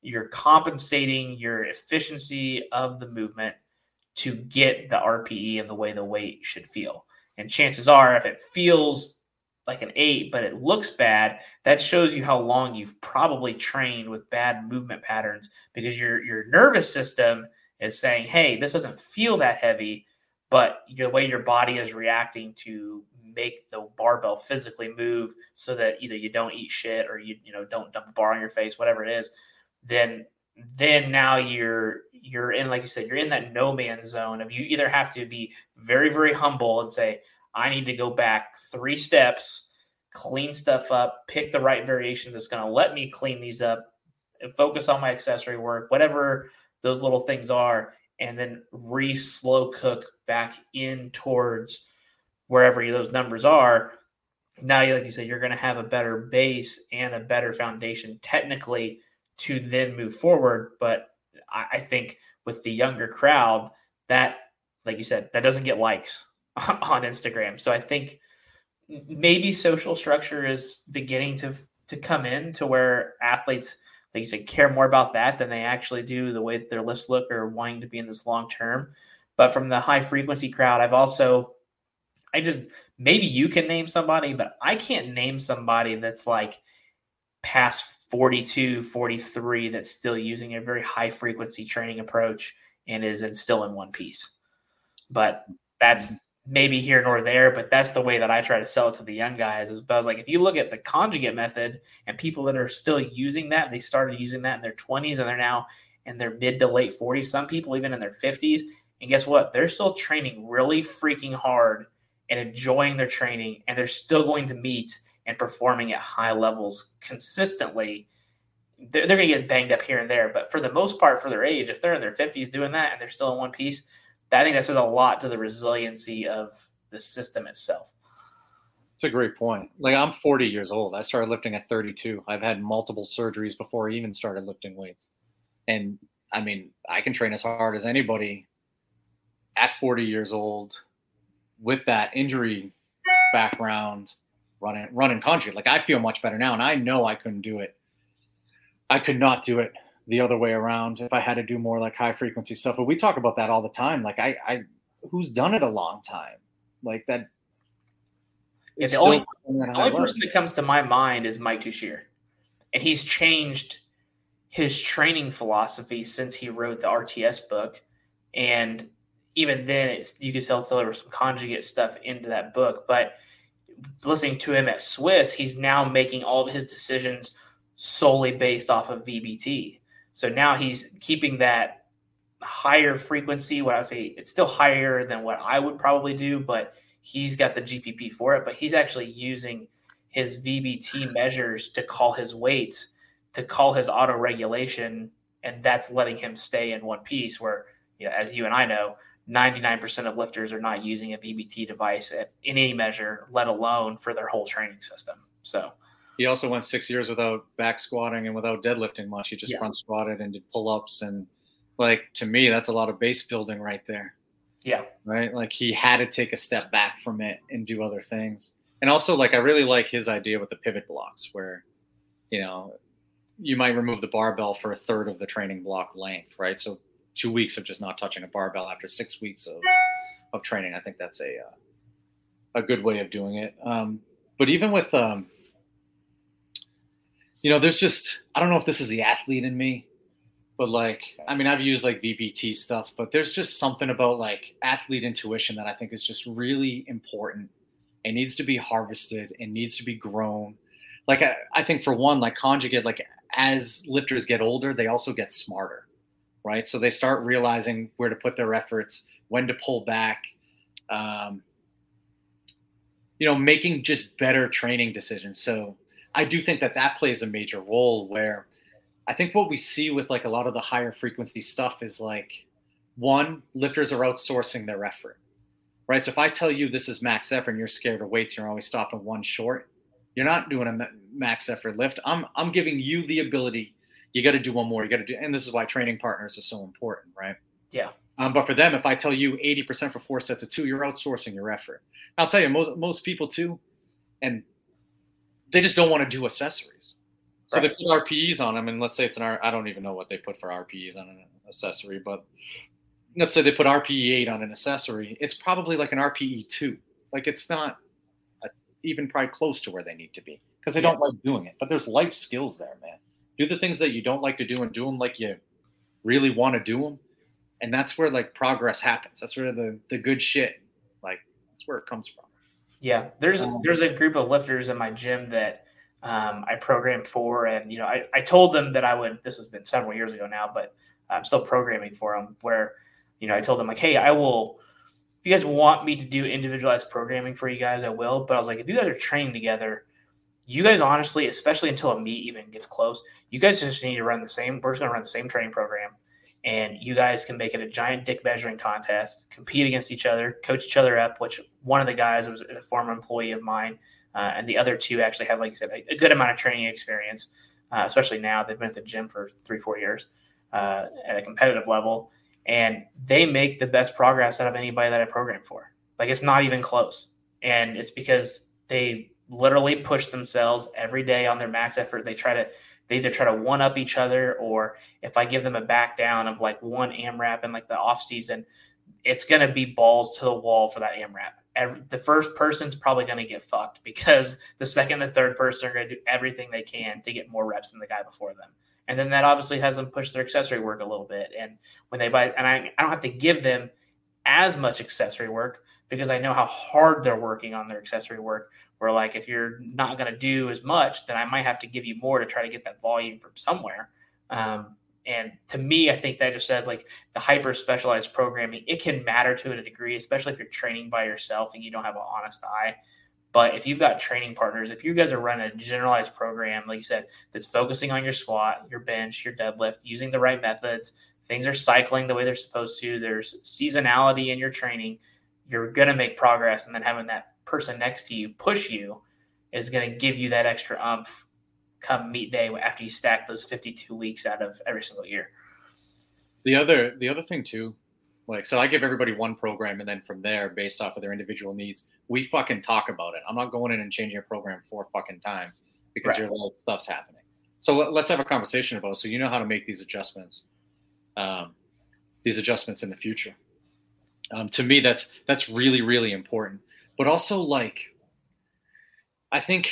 you're compensating your efficiency of the movement to get the RPE of the way the weight should feel. And chances are, if it feels like an eight, but it looks bad, that shows you how long you've probably trained with bad movement patterns because your your nervous system is saying, "Hey, this doesn't feel that heavy," but the way your body is reacting to make the barbell physically move so that either you don't eat shit or you you know don't dump a bar on your face, whatever it is then then now you're you're in like you said you're in that no man's zone of you either have to be very very humble and say i need to go back three steps clean stuff up pick the right variations that's going to let me clean these up and focus on my accessory work whatever those little things are and then re slow cook back in towards wherever those numbers are. Now like you said you're going to have a better base and a better foundation technically to then move forward. But I, I think with the younger crowd, that, like you said, that doesn't get likes on Instagram. So I think maybe social structure is beginning to to come in to where athletes, like you said, care more about that than they actually do the way that their lifts look or wanting to be in this long term. But from the high frequency crowd, I've also, I just maybe you can name somebody, but I can't name somebody that's like past 42, 43 that's still using a very high frequency training approach and is in, still in one piece. But that's mm-hmm. maybe here nor there, but that's the way that I try to sell it to the young guys. Is I was like, if you look at the conjugate method and people that are still using that, they started using that in their 20s and they're now in their mid to late 40s. Some people even in their 50s. And guess what? They're still training really freaking hard and enjoying their training, and they're still going to meet and performing at high levels consistently. They're, they're going to get banged up here and there, but for the most part, for their age, if they're in their 50s doing that and they're still in one piece, I think that says a lot to the resiliency of the system itself. It's a great point. Like I'm 40 years old. I started lifting at 32. I've had multiple surgeries before I even started lifting weights. And I mean, I can train as hard as anybody at 40 years old with that injury background running running country. Like I feel much better now and I know I couldn't do it. I could not do it the other way around if I had to do more like high frequency stuff. But we talk about that all the time. Like I, I who's done it a long time? Like that. Yeah, the only, the only person that comes to my mind is Mike Tuchscherer. And he's changed his training philosophy since he wrote the RTS book. And even then, it's, you could tell there was some conjugate stuff into that book. But listening to him at SWIS, he's now making all of his decisions solely based off of VBT. So now he's keeping that higher frequency. What I would say, it's still higher than what I would probably do, but he's got the GPP for it. But he's actually using his VBT measures to call his weights, to call his auto regulation, and that's letting him stay in one piece. Where, you know, as you and I know, 99% of lifters are not using a VBT device at, in any measure, let alone for their whole training system. So he also went six years without back squatting and without deadlifting much. He just yeah. front squatted and did pull ups. And like to me, that's a lot of base building right there. Yeah. Right. Like he had to take a step back from it and do other things. And also, like, I really like his idea with the pivot blocks where, you know, you might remove the barbell for a third of the training block length, right? So two weeks of just not touching a barbell after six weeks of, of training. I think that's a, uh, a good way of doing it. Um, but even with, um, you know, there's just I don't know if this is the athlete in me, but like I mean, I've used like VBT stuff, but there's just something about like athlete intuition that I think is just really important. It needs to be harvested. It needs to be grown. Like I, I think for one, like conjugate, like as lifters get older, they also get smarter, right? So they start realizing where to put their efforts, when to pull back. Um, you know, making just better training decisions. So I do think that that plays a major role where I think what we see with like a lot of the higher frequency stuff is like one, lifters are outsourcing their effort, right? So if I tell you this is max effort and you're scared of weights, you're always stopping one short. You're not doing a max effort lift. I'm I'm giving you the ability. You got to do one more. You got to do, and this is why training partners are so important, right? Yeah. Um, but for them, if I tell you 80% for four sets of two, you're outsourcing your effort. I'll tell you, most most people too, and they just don't want to do accessories. So right. they put RPEs on them, and let's say it's an R. I don't even know what they put for RPEs on an accessory, but let's say they put RPE eight on an accessory. It's probably like an RPE two. Like it's not a, even probably close to where they need to be because they yeah. don't like doing it. But there's life skills there, man. Do the things that you don't like to do and do them like you really want to do them, and that's where like progress happens. That's where the the good shit, like that's where it comes from. Yeah, there's um, there's a group of lifters in my gym that um, I programmed for, and you know, I, I told them that I would. This has been several years ago now, but I'm still programming for them. Where you know, I told them like, hey, I will. If you guys want me to do individualized programming for you guys, I will. But I was like, if you guys are training together, you guys honestly, especially until a meet even gets close, you guys just need to run the same. We're just gonna run the same training program and you guys can make it a giant dick measuring contest, compete against each other, coach each other up. Which one of the guys was a former employee of mine, uh, and the other two actually have, like you said, a, a good amount of training experience. Uh, especially now, they've been at the gym for three, four years uh, at a competitive level, and they make the best progress out of anybody that I program for. Like it's not even close, and it's because they literally push themselves every day on their max effort. They try to they either try to one up each other or if I give them a back down of like one AMRAP in like the off season, it's going to be balls to the wall for that AMRAP. Every, the first person's probably going to get fucked because the second, the third person are going to do everything they can to get more reps than the guy before them. And then that obviously has them push their accessory work a little bit. And when they buy, and I, I don't have to give them as much accessory work because I know how hard they're working on their accessory work where like if you're not going to do as much then i might have to give you more to try to get that volume from somewhere. Um, and to me i think that just says like the hyper specialized programming it can matter to a degree especially if you're training by yourself and you don't have an honest eye. But if you've got training partners if you guys are running a generalized program like you said that's focusing on your squat your bench your deadlift using the right methods things are cycling the way they're supposed to there's seasonality in your training you're going to make progress and then having that person next to you push you is going to give you that extra umph come meet day after you stack those 52 weeks out of every single year. The other the other thing too, like so I give everybody one program and then from there, based off of their individual needs, we fucking talk about it. I'm not going in and changing a program four fucking times because right. your little stuff's happening. So let, us have a conversation about it so you know how to make these adjustments, um, these adjustments in the future. Um, to me, that's that's really really important but also like I think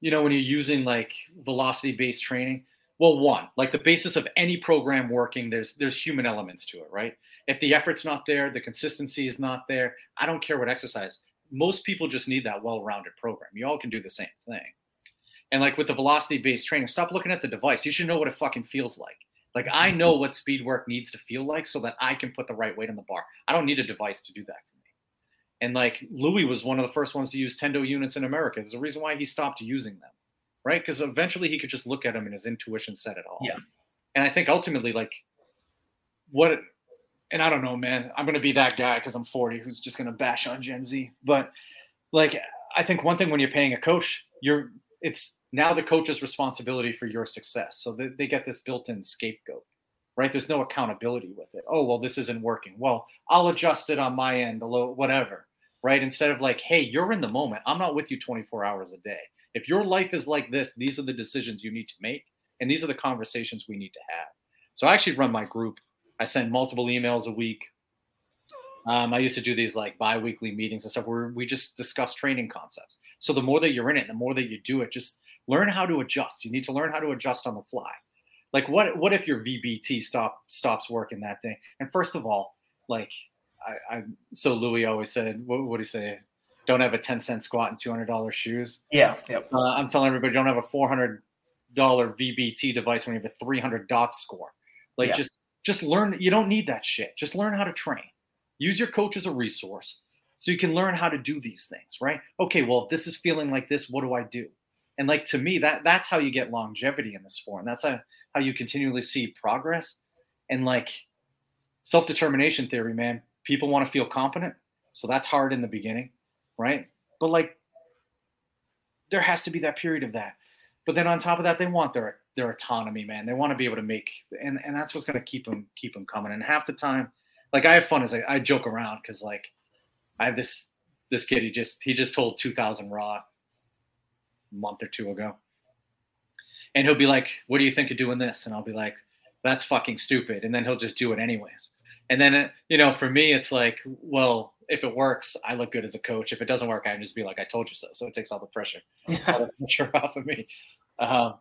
you know when you're using like velocity based training well one like the basis of any program working there's there's human elements to it right? If the effort's not there the consistency is not there i don't care what exercise most people just need that well-rounded program. You all can do the same thing. And like with the velocity based training stop looking at the device. You should know what it fucking feels like. Like i know what speed work needs to feel like so that i can put the right weight on the bar. I don't need a device to do that and like Louie was one of the first ones to use Tendo units in America. There's a reason why he stopped using them, right? Because eventually he could just look at them and his intuition said it all. Yeah. And I think ultimately, like, what, and I don't know, man, I'm going to be that guy because I'm 40 who's just going to bash on Gen Z. But like, I think one thing when you're paying a coach, you're, it's now the coach's responsibility for your success. So they, they get this built in scapegoat right? There's no accountability with it. Oh, well, this isn't working. Well, I'll adjust it on my end, a little, whatever right? Instead of like, hey, you're in the moment. I'm not with you 24 hours a day. If your life is like this, these are the decisions you need to make, and these are the conversations we need to have. So I actually run my group. I send multiple emails a week. Um, I used to do these like bi-weekly meetings and stuff where we just discuss training concepts. So the more that you're in it, the more that you do it, just learn how to adjust. You need to learn how to adjust on the fly. Like what what if your VBT stop stops working that day? And first of all, like I, I so Louie always said, what would he say? Don't have a 10 cent squat and $200 shoes. Yeah. Yep. Uh, I'm telling everybody, don't have a $400 VBT device when you have a 300 dot score. Like yeah. just, just learn. You don't need that shit. Just learn how to train. Use your coach as a resource so you can learn how to do these things, right? Okay, well, if this is feeling like this, what do I do? And like to me, that that's how you get longevity in the sport. And that's how, how you continually see progress. And like self-determination theory, man, people want to feel competent. So that's hard in the beginning, right? But like there has to be that period of that. But then on top of that, they want their their autonomy, man. They want to be able to make and and that's what's going to keep them keep them coming. And half the time, like I have fun as I, I joke around because like I have this this kid he just he just told 2000 raw a month or two ago and he'll be like what do you think of doing this and i'll be like that's fucking stupid and then he'll just do it anyways and then, uh, you know, for me, it's like, well, if it works, I look good as a coach. If it doesn't work, I can just be like, I told you so. So it takes all the pressure, all the pressure off of me. Um,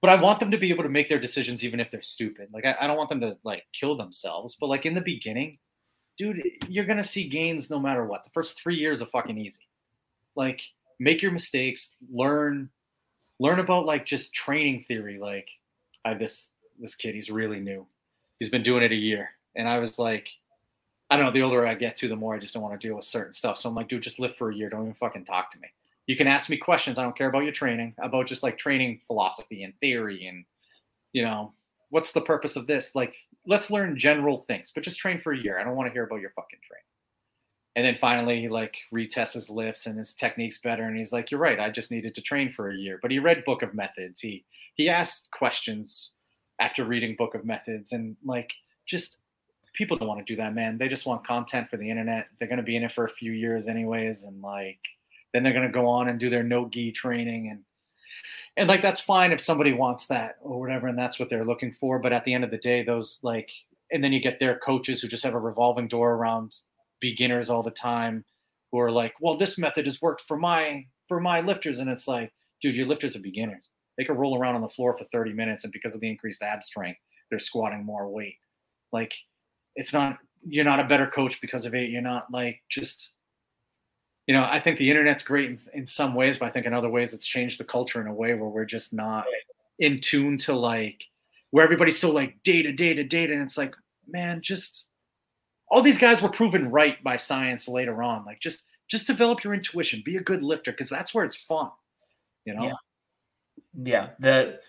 but I want them to be able to make their decisions, even if they're stupid. Like, I, I don't want them to like kill themselves. But like in the beginning, dude, you're going to see gains no matter what. The first three years are fucking easy. Like, make your mistakes, learn, learn about like just training theory. Like, I have this, this kid, he's really new. He's been doing it a year and I was like, I don't know. The older I get to, the more I just don't want to deal with certain stuff. So I'm like, dude, just live for a year. Don't even fucking talk to me. You can ask me questions. I don't care about your training, about just like training philosophy and theory and, you know, what's the purpose of this? Like, let's learn general things, but just train for a year. I don't want to hear about your fucking training. And then finally, he like retests his lifts and his technique's better. And he's like, "You're right. I just needed to train for a year." But he read Book of Methods. He he asked questions after reading Book of Methods, and like just people don't want to do that, man. They just want content for the internet. They're going to be in it for a few years anyways, and like then they're going to go on and do their no gi training and and like that's fine if somebody wants that or whatever and that's what they're looking for but at the end of the day those like and then you get their coaches who just have a revolving door around beginners all the time who are like well this method has worked for my for my lifters and it's like dude your lifters are beginners they could roll around on the floor for 30 minutes and because of the increased ab strength they're squatting more weight like it's not you're not a better coach because of it you're not like just you know, I think the internet's great in, in some ways, but I think in other ways it's changed the culture in a way where we're just not in tune to like where everybody's so like data, data, data, and it's like, man, just all these guys were proven right by science later on. Like, just just develop your intuition, be a good lifter, because that's where it's fun. You know. Yeah. Yeah. The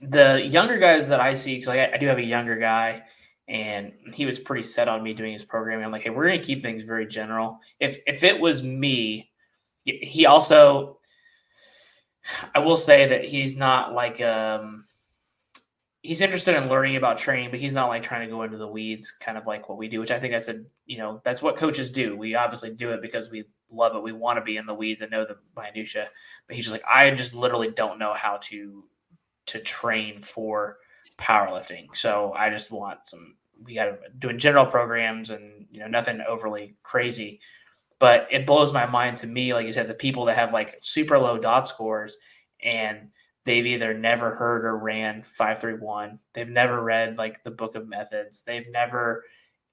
the younger guys that I see, because like I, I do have a younger guy, and he was pretty set on me doing his programming. I'm like, hey, we're to keep things very general. If if it was me, he also, I will say that he's not like um, he's interested in learning about training, but he's not like trying to go into the weeds, kind of like what we do. Which I think I said, you know, that's what coaches do. We obviously do it because we love it. We want to be in the weeds and know the minutia. But he's just like, I just literally don't know how to to train for powerlifting. So I just want some. We got to doing general programs and you know nothing overly crazy, but it blows my mind to me. Like you said, the people that have like super low dot scores and they've either never heard or ran 531 they've never read like the book of methods they've never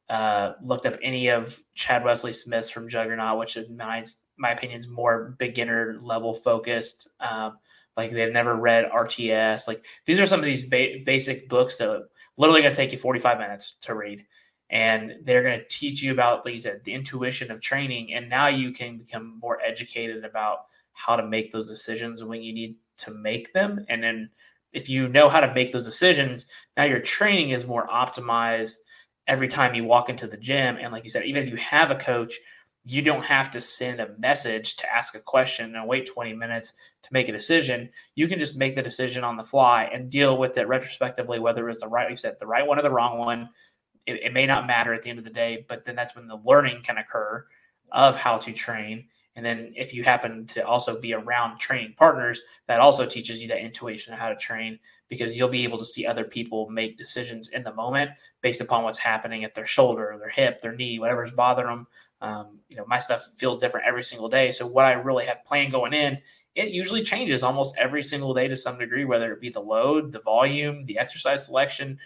uh, looked up any of chad wesley smith's from juggernaut which in my, my opinion is more beginner level focused um, like they've never read RTS. Like these are some of these ba- basic books that are literally going to take you 45 minutes to read. And they're going to teach you about, like the intuition of training. And now you can become more educated about how to make those decisions when you need to make them. And then if you know how to make those decisions, now your training is more optimized every time you walk into the gym. And like you said, even if you have a coach, you don't have to send a message to ask a question and wait 20 minutes to make a decision. You can just make the decision on the fly and deal with it retrospectively, whether it's the right, you said the right one or the wrong one. It, it may not matter at the end of the day, but then that's when the learning can occur of how to train. And then if you happen to also be around training partners, that also teaches you that intuition of how to train because you'll be able to see other people make decisions in the moment based upon what's happening at their shoulder, their hip, their knee, whatever's bothering them um, you know, my stuff feels different every single day. So what I really have planned going in, it usually changes almost every single day to some degree, whether it be the load, the volume, the exercise selection,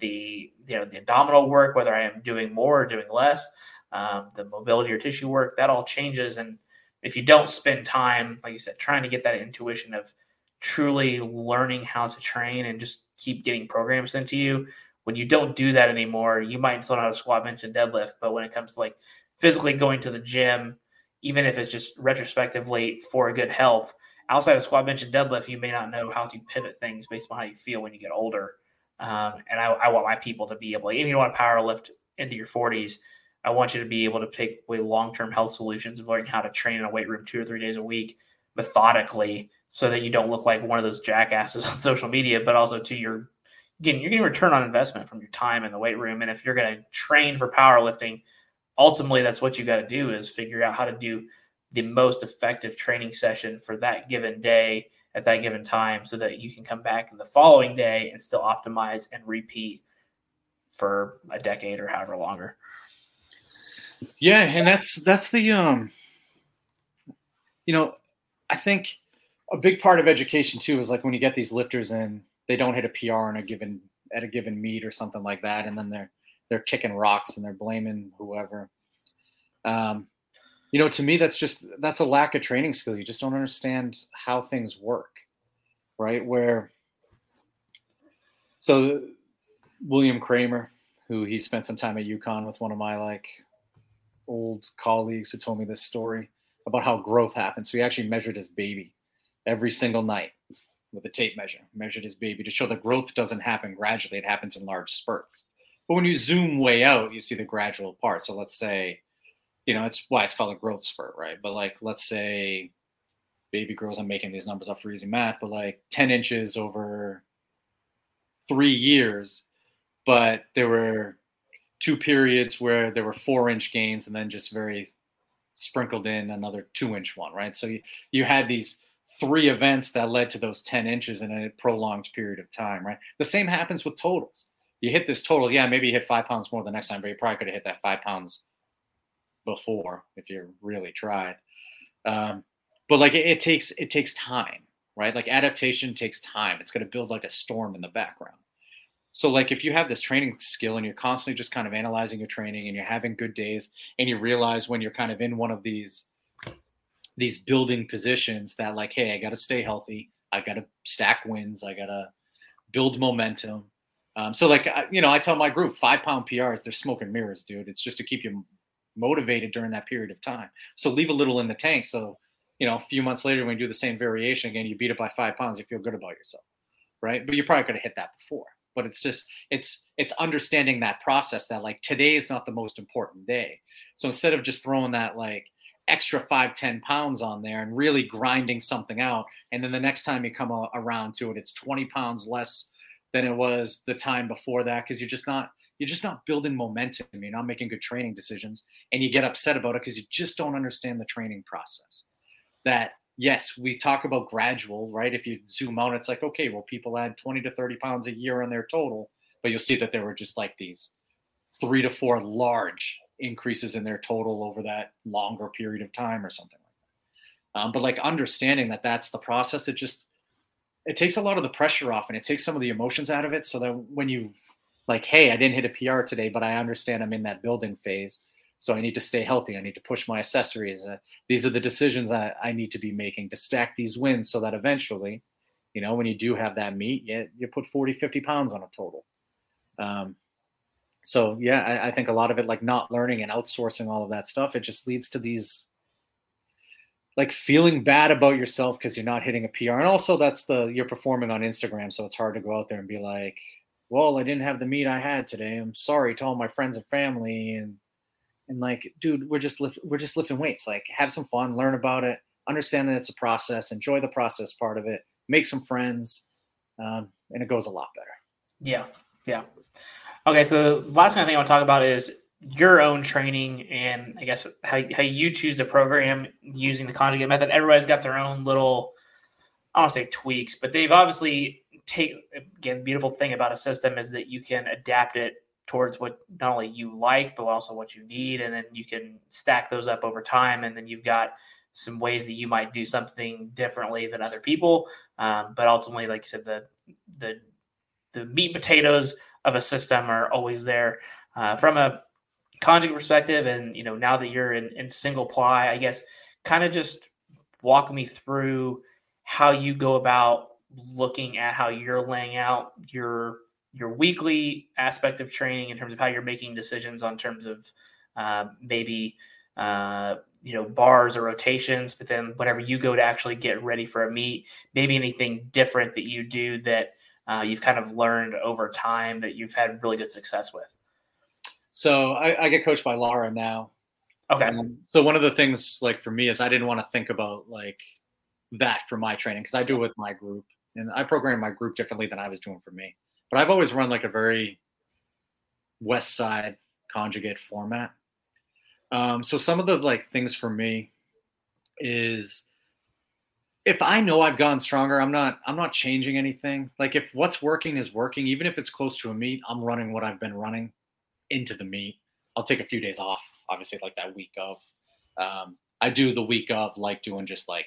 the you know the abdominal work, whether I am doing more or doing less, um, the mobility or tissue work, that all changes. And if you don't spend time, like you said, trying to get that intuition of truly learning how to train and just keep getting programs into you, when you don't do that anymore, you might still know how to squat, bench, and deadlift, but when it comes to like physically going to the gym, even if it's just retrospectively for good health, outside of squat, bench, and deadlift, you may not know how to pivot things based on how you feel when you get older. Um, and I, I, want my people to be able, if you want to power lift into your 40s, I want you to be able to take away long term health solutions of learning how to train in a weight room two or three days a week methodically so that you don't look like one of those jackasses on social media, but also to your again, you're getting return on investment from your time in the weight room. And if you're going to train for powerlifting, ultimately that's what you got to do is figure out how to do the most effective training session for that given day at that given time so that you can come back in the following day and still optimize and repeat for a decade or however longer. Yeah and that's that's the um you know i think a big part of education too is like when you get these lifters in they don't hit a pr in a given at a given meet or something like that and then they're they're kicking rocks and they're blaming whoever. Um, you know, to me, that's just that's a lack of training skill. You just don't understand how things work, right? Where so William Kraemer, who he spent some time at UConn with one of my like old colleagues who told me this story about how growth happens. So he actually measured his baby every single night with a tape measure, measured his baby to show that growth doesn't happen gradually, it happens in large spurts. But when you zoom way out, you see the gradual part. So let's say, you know, it's why it's called a growth spurt, right? But like, let's say baby girls, I'm making these numbers up for easy math, but like 10 inches over three years. But there were two periods where there were four inch gains and then just very sprinkled in another two inch one, right? So you, you had these three events that led to those 10 inches in a prolonged period of time, right? The same happens with totals. You hit this total, yeah, maybe you hit five pounds more the next time, but you probably could have hit that five pounds before if you really tried. Um, but like it, it takes it takes time, right? Like adaptation takes time. It's going to build like a storm in the background. So like if you have this training skill and you're constantly just kind of analyzing your training and you're having good days and you realize when you're kind of in one of these these building positions that like hey, I got to stay healthy. I got to stack wins. I got to build momentum. Um, so like you know, I tell my group five pound PRs, they're smoke and mirrors, dude. It's just to keep you motivated during that period of time. So leave a little in the tank. So you know, a few months later when you do the same variation again, you beat it by five pounds, you feel good about yourself, right? But you probably could have hit that before. But it's just it's it's understanding that process that like today is not the most important day. So instead of just throwing that like extra five ten pounds on there and really grinding something out, and then the next time you come around to it, it's 20 pounds less than it was the time before that because you're just not you're just not building momentum. You're not making good training decisions, and you get upset about it because you just don't understand the training process. That yes, we talk about gradual, right? If you zoom out, it's like okay, well, people add 20 to 30 pounds a year on their total, but you'll see that there were just like these three to four large increases in their total over that longer period of time or something like that. Um, but like understanding that that's the process, it just it takes a lot of the pressure off and it takes some of the emotions out of it. So that when you like hey i didn't hit a pr today but i understand i'm in that building phase. So i need to stay healthy. I need to push my accessories. Uh, these are the decisions I, I need to be making to stack these wins so that eventually you know when you do have that meet you, you put 40 50 pounds on a total. Um, so yeah I, I think a lot of it like not learning and outsourcing all of that stuff it just leads to these like feeling bad about yourself because you're not hitting a PR. And also that's the you're performing on Instagram, so it's hard to go out there and be like, well, I didn't have the meet I had today. I'm sorry to all my friends and family and and like, dude, we're just lift, we're just lifting weights. Like, have some fun, learn about it, understand that it's a process, enjoy the process part of it, make some friends, um, and it goes a lot better. Yeah, yeah. Okay, so the last thing I think I want to talk about is your own training and I guess how, how you choose to program using the conjugate method. Everybody's got their own little, I don't say tweaks, but they've obviously take again. Beautiful thing about a system is that you can adapt it towards what not only you like but also what you need, and then you can stack those up over time, and then you've got some ways that you might do something differently than other people. Um, but ultimately, like you said, the the the meat potatoes of a system are always there. Uh, from a conjugate perspective, and you know now that you're in, in single ply, I guess kind of just walk me through how you go about looking at how you're laying out your your weekly aspect of training in terms of how you're making decisions on terms of uh, maybe uh, you know bars or rotations but then whenever you go to actually get ready for a meet maybe anything different that you do that uh, you've kind of learned over time that you've had really good success with so I, I get coached by Laura now. Okay. Um, so one of the things like for me is I didn't want to think about like that for my training because I do it with my group and I program my group differently than I was doing for me. But I've always run like a very West Side conjugate format. Um, so some of the like things for me is if I know I've gotten stronger, I'm not I'm not changing anything. Like if what's working is working, even if it's close to a meet, I'm running what I've been running into the meet. I'll take a few days off, obviously, like that week of. Um, I do the week of like doing just like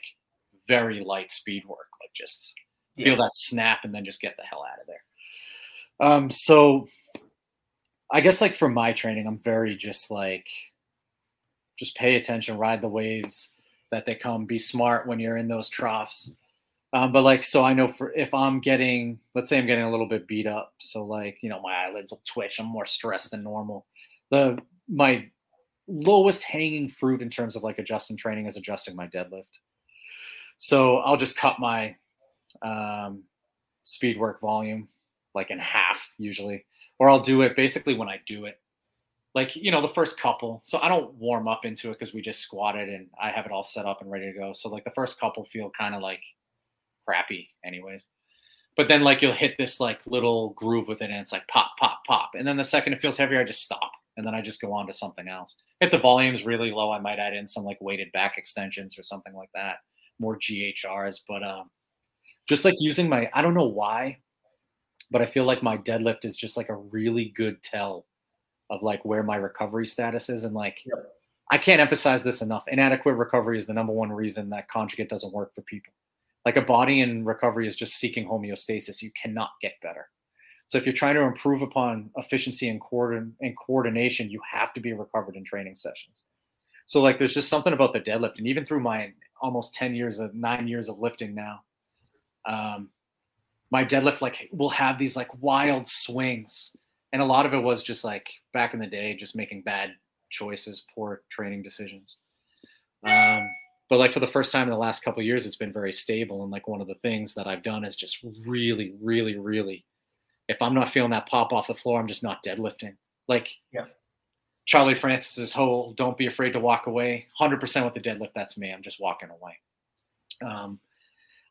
very light speed work, like just yeah. feel that snap and then just get the hell out of there. Um, so I guess like for my training, I'm very just like, just pay attention, ride the waves that they come, be smart when you're in those troughs. Um, but like, so I know for if I'm getting, let's say I'm getting a little bit beat up, so like, you know, my eyelids will twitch. I'm more stressed than normal. The my lowest hanging fruit in terms of like adjusting training is adjusting my deadlift. So I'll just cut my um, speed work volume like in half usually, or I'll do it basically when I do it. Like, you know, the first couple. So I don't warm up into it because we just squatted and I have it all set up and ready to go. So like the first couple feel kind of like crappy anyways. But then like you'll hit this like little groove with it and it's like pop, pop, pop. And then the second it feels heavier, I just stop. And then I just go on to something else. if the volume's really low, I might add in some like weighted back extensions or something like that, more GHRs. But um, just like using my, I don't know why, but I feel like my deadlift is just like a really good tell of like where my recovery status is. And like. I can't emphasize this enough. Inadequate recovery is the number one reason that conjugate doesn't work for people. Like a body in recovery is just seeking homeostasis. You cannot get better. So if you're trying to improve upon efficiency and, coordin- and coordination, you have to be recovered in training sessions. So like there's just something about the deadlift, and even through my almost 10 years of nine years of lifting now, um, my deadlift like will have these like wild swings. And a lot of it was just like back in the day, just making bad choices, poor training decisions. Um, but like for the first time in the last couple years, it's been very stable. And like one of the things that I've done is just really, really, really if I'm not feeling that pop off the floor, I'm just not deadlifting. Like yeah. Charlie Francis's whole "Don't be afraid to walk away." Hundred percent with the deadlift, that's me. I'm just walking away. Um,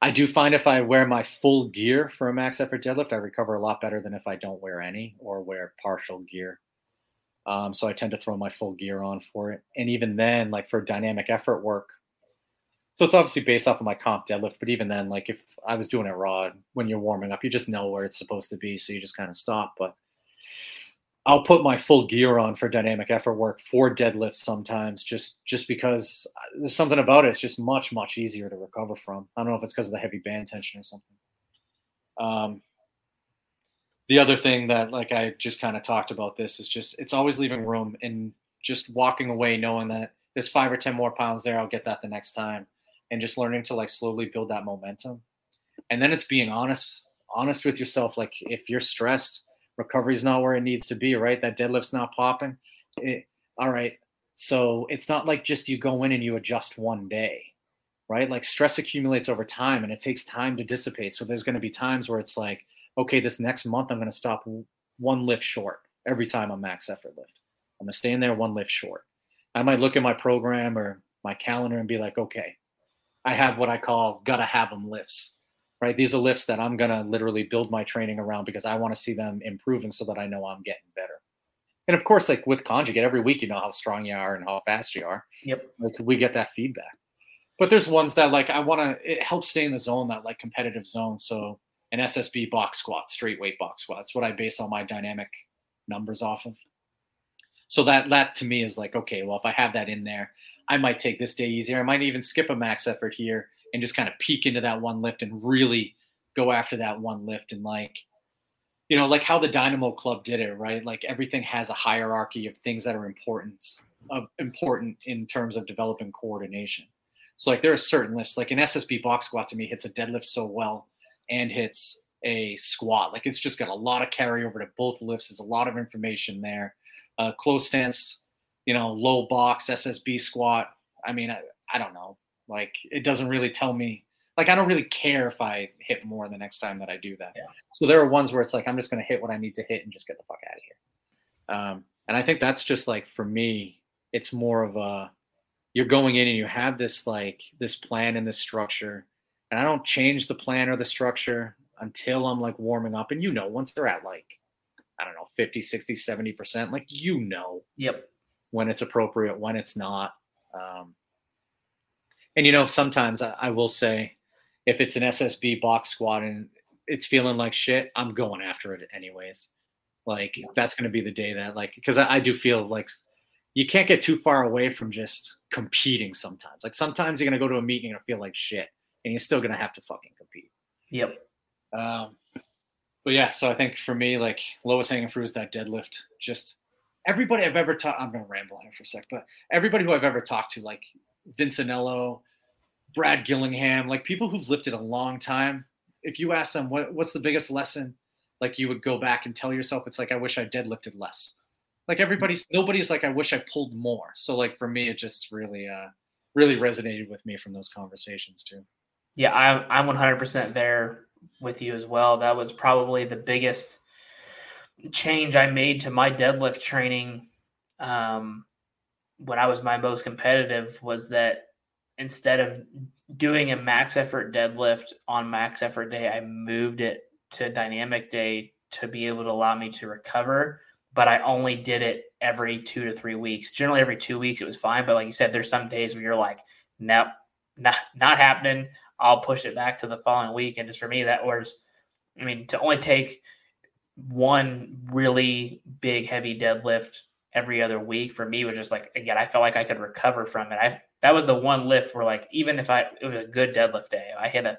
I do find if I wear my full gear for a max effort deadlift, I recover a lot better than if I don't wear any or wear partial gear. Um, so I tend to throw my full gear on for it. And even then, like for dynamic effort work, so it's obviously based off of my comp deadlift, but even then, like if I was doing it raw, when you're warming up, you just know where it's supposed to be, so you just kind of stop. But I'll put my full gear on for dynamic effort work for deadlifts sometimes, just just because there's something about it. It's just much much easier to recover from. I don't know if it's because of the heavy band tension or something. Um, the other thing that like I just kind of talked about this is just it's always leaving room and just walking away knowing that there's five or ten more pounds there. I'll get that the next time and just learning to like slowly build that momentum. And then it's being honest, honest with yourself. Like if you're stressed, recovery's not where it needs to be, right? That deadlift's not popping. It, all right. So it's not like just you go in and you adjust one day, right? Like stress accumulates over time and it takes time to dissipate. So there's going to be times where it's like, okay, this next month I'm going to stop one lift short every time I'm max effort lift. I'm going to stay in there one lift short. I might look at my program or my calendar and be like, okay, I have what I call gotta have them lifts, right? These are lifts that I'm gonna literally build my training around because I want to see them improving so that I know I'm getting better. And of course, like with conjugate, every week you know how strong you are and how fast you are. Yep. Like we get that feedback. But there's ones that like I want to. It helps stay in the zone, that like competitive zone. So an SSB box squat, straight weight box squat. That's what I base all my dynamic numbers off of. So that that to me is like okay, well if I have that in there, I might take this day easier. I might even skip a max effort here and just kind of peek into that one lift and really go after that one lift and like you know like how the dynamo club did it right? Like everything has a hierarchy of things that are important of important in terms of developing coordination. So like there are certain lifts like an ssb box squat to me hits a deadlift so well and hits a squat. Like it's just got a lot of carryover to both lifts. There's a lot of information there. Uh, close stance you know, low box SSB squat. I mean, I, I don't know. Like it doesn't really tell me. Like I don't really care if I hit more the next time that I do that. Yeah. So there are ones where it's like I'm just going to hit what I need to hit and just get the fuck out of here. Um, and I think that's just like for me, it's more of a you're going in and you have this like this plan and this structure, and I don't change the plan or the structure until I'm like warming up. And you know, once they're at like I don't know 50, 60, 70 percent, like you know, yep, when it's appropriate, when it's not. Um, and you know, sometimes I, I, will say, if it's an SSB box squat and it's feeling like shit, I'm going after it anyways. Like that's going to be the day that, like, because I, I do feel like you can't get too far away from just competing. Sometimes, like sometimes you're going to go to a meeting and feel like shit, and you're still going to have to fucking compete. Yep. Um, but yeah, so I think for me, like lowest hanging fruit is that deadlift. Just everybody I've ever talked, I'm going to ramble here for a sec, but everybody who I've ever talked to, like Vincenello, Brad Gillingham, like people who've lifted a long time, if you ask them what, what's the biggest lesson, like you would go back and tell yourself, it's like, I wish I deadlifted less. Like everybody's, nobody's like, I wish I pulled more. So like for me, it just really, uh, really resonated with me from those conversations too. Yeah, I'm, I'm 100% there with you as well. That was probably the biggest change I made to my deadlift training um, when I was my most competitive was that instead of doing a max effort deadlift on max effort day, I moved it to dynamic day to be able to allow me to recover. But I only did it every two to three weeks. Generally, every two weeks it was fine, but like you said, there's some days where you're like, nope, not not happening. I'll push it back to the following week. And just for me, that was, I mean, to only take one really big heavy deadlift every other week for me was just like again, I felt like I could recover from it. I that was the one lift where like even if I it was a good deadlift day, I hit a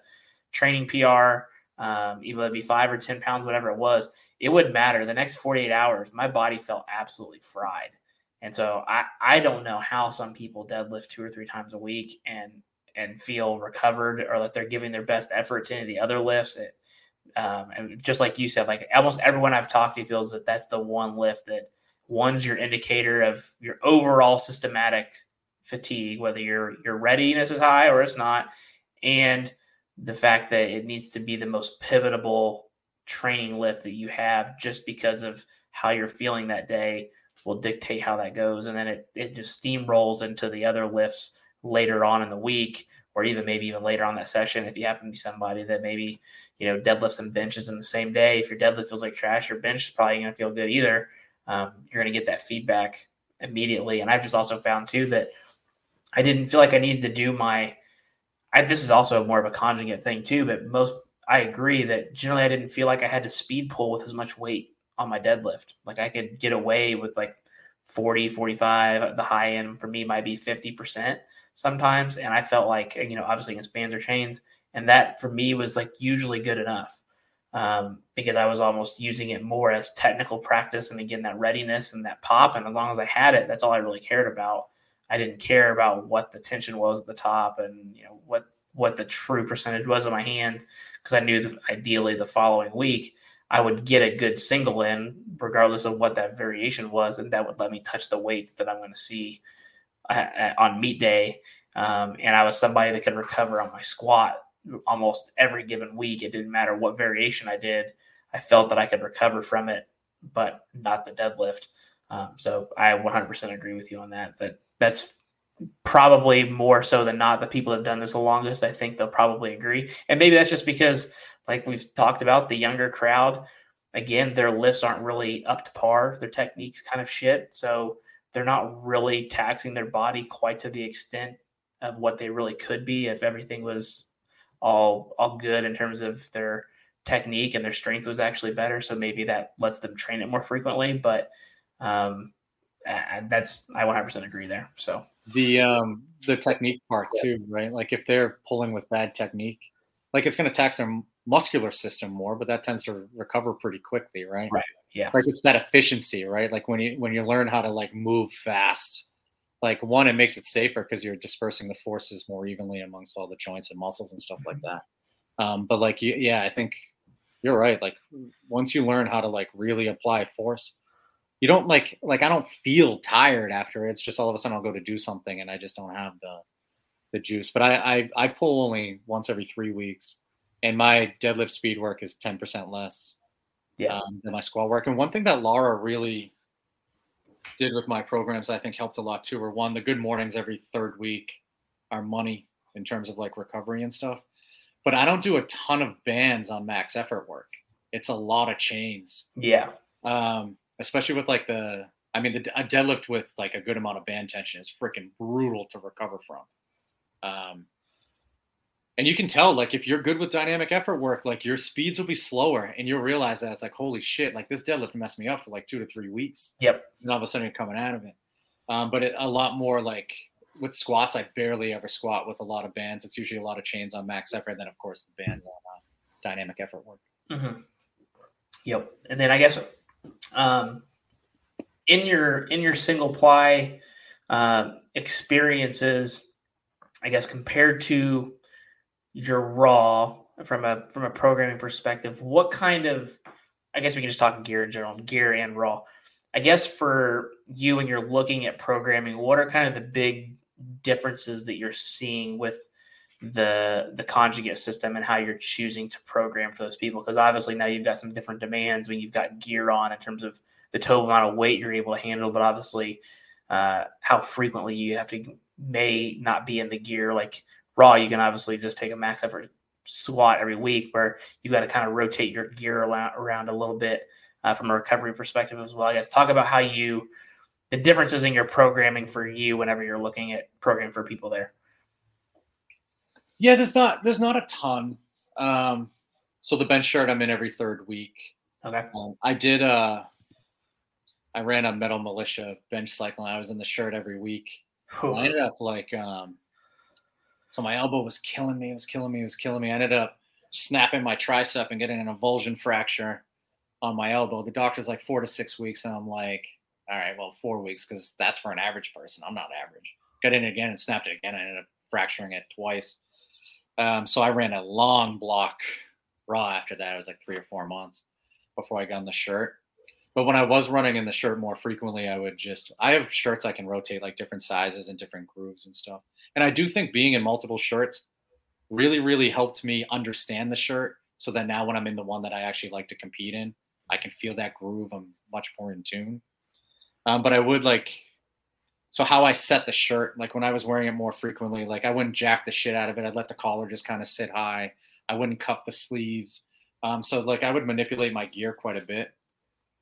training PR, um, even it be five or ten pounds, whatever it was, it wouldn't matter. The next 48 hours, my body felt absolutely fried. And so I, I don't know how some people deadlift two or three times a week and and feel recovered or that they're giving their best effort to any of the other lifts. It, um, and just like you said, like almost everyone I've talked to feels that that's the one lift that one's your indicator of your overall systematic fatigue, whether your your readiness is high or it's not, and the fact that it needs to be the most pivotal training lift that you have just because of how you're feeling that day will dictate how that goes. And then it, it just steamrolls into the other lifts later on in the week, or even maybe even later on that session. If you happen to be somebody that maybe, you know, deadlifts and benches in the same day, if your deadlift feels like trash, your bench is probably going to feel good either. Um, you're going to get that feedback immediately. And I've just also found too that I didn't feel like I needed to do my, I, this is also more of a conjugate thing too, but most, I agree that generally I didn't feel like I had to speed pull with as much weight on my deadlift. Like I could get away with like 40, 45. The high end for me might be 50% sometimes. And I felt like, you know, obviously against bands or chains. And that for me was like usually good enough um, because I was almost using it more as technical practice and again, that readiness and that pop. And as long as I had it, that's all I really cared about. I didn't care about what the tension was at the top and, you know, what, what the true percentage was in my hand because I knew that ideally the following week I would get a good single in, regardless of what that variation was, and that would let me touch the weights that I'm going to see uh, on meet day. Um, and I was somebody that could recover on my squat almost every given week. It didn't matter what variation I did. I felt that I could recover from it, but not the deadlift. Um, so I 100% agree with you on that. That that's probably more so than not the people that have done this the longest. I think they'll probably agree, and maybe that's just because like we've talked about, the younger crowd, again, their lifts aren't really up to par. Their technique's kind of shit. So they're not really taxing their body quite to the extent of what they really could be if everything was all all good in terms of their technique and their strength was actually better. So maybe that lets them train it more frequently. But um, that's I 100% agree there. So the um, the technique part too, right? Like if they're pulling with bad technique, like it's going to tax their muscular system more, but that tends to recover pretty quickly, right? Right. Yeah. Like it's that efficiency, right? Like when you when you learn how to like move fast, like one, it makes it safer because you're dispersing the forces more evenly amongst all the joints and muscles and stuff like that. Um, but like, yeah, I think you're right. Like once you learn how to like really apply force, you don't like like I don't feel tired after. It's just all of a sudden I'll go to do something and I just don't have the the juice. But I I, I pull only once every three weeks and my deadlift speed work is 10% less yeah. um, than my squat work. And one thing that Laura really did with my programs, I think helped a lot too, were one, the good mornings every third week are money in terms of like recovery and stuff. But I don't do a ton of bands on max effort work. It's a lot of chains. Yeah. Um, especially with like the, I mean, the, a deadlift with like a good amount of band tension is freaking brutal to recover from. Um, and you can tell like if you're good with dynamic effort work like your speeds will be slower and you'll realize that it's like holy shit like this deadlift messed me up for like two to three weeks. Yep. And all of a sudden you're coming out of it. Um, but it, a lot more like with squats i barely ever squat with a lot of bands. It's usually a lot of chains on max effort and then of course the bands on uh, dynamic effort work. Mm-hmm. yep. And then i guess um, in your in your single ply uh, experiences i guess compared to your raw from a from a programming perspective, what kind of I guess we can just talk gear in general, gear and raw. I guess for you when you're looking at programming, what are kind of the big differences that you're seeing with the the conjugate system and how you're choosing to program for those people? Because obviously now you've got some different demands when you've got gear on in terms of the total amount of weight you're able to handle, but obviously uh, how frequently you have to may not be in the gear. Like Raw, you can obviously just take a max effort squat every week where you've got to kind of rotate your gear around, a little bit uh, from a recovery perspective as well. I guess talk about how you the differences in your programming for you whenever you're looking at programming for people there. Yeah, there's not there's not a ton. Um, so the bench shirt I'm in every third week. Okay. Um, I did uh I ran a metal militia bench cycle and I was in the shirt every week. I ended up like um so my elbow was killing me, it was killing me, it was killing me. I ended up snapping my tricep and getting an avulsion fracture on my elbow. The doctor's like four to six weeks, and I'm like, all right, well, four weeks because that's for an average person. I'm not average. Got in again and snapped it again. I ended up fracturing it twice. Um, so I ran a long block raw after that. It was like three or four months before I got in the shirt. But when I was running in the shirt more frequently, I would just I have shirts I can rotate like different sizes and different grooves and stuff. And I do think being in multiple shirts really, really helped me understand the shirt so that now when I'm in the one that I actually like to compete in, I can feel that groove. I'm much more in tune. Um, but I would like so how I set the shirt, like when I was wearing it more frequently, like I wouldn't jack the shit out of it. I'd let the collar just kind of sit high. I wouldn't cuff the sleeves. Um, so like I would manipulate my gear quite a bit.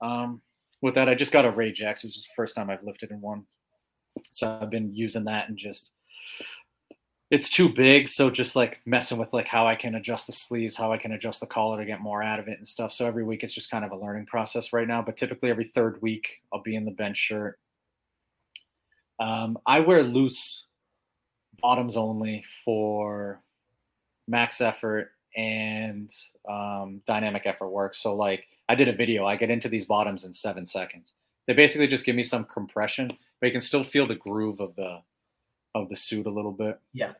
Um, with that, I just got a Rage X, which is the first time I've lifted in one. So I've been using that and just it's too big. So just like messing with like how I can adjust the sleeves, how I can adjust the collar to get more out of it and stuff. So every week it's just kind of a learning process right now. But typically every third week I'll be in the bench shirt. Um, I wear loose bottoms only for max effort and um, dynamic effort work. So like I did a video. I get into these bottoms in seven seconds. They basically just give me some compression, but you can still feel the groove of the of the suit a little bit. Yeah.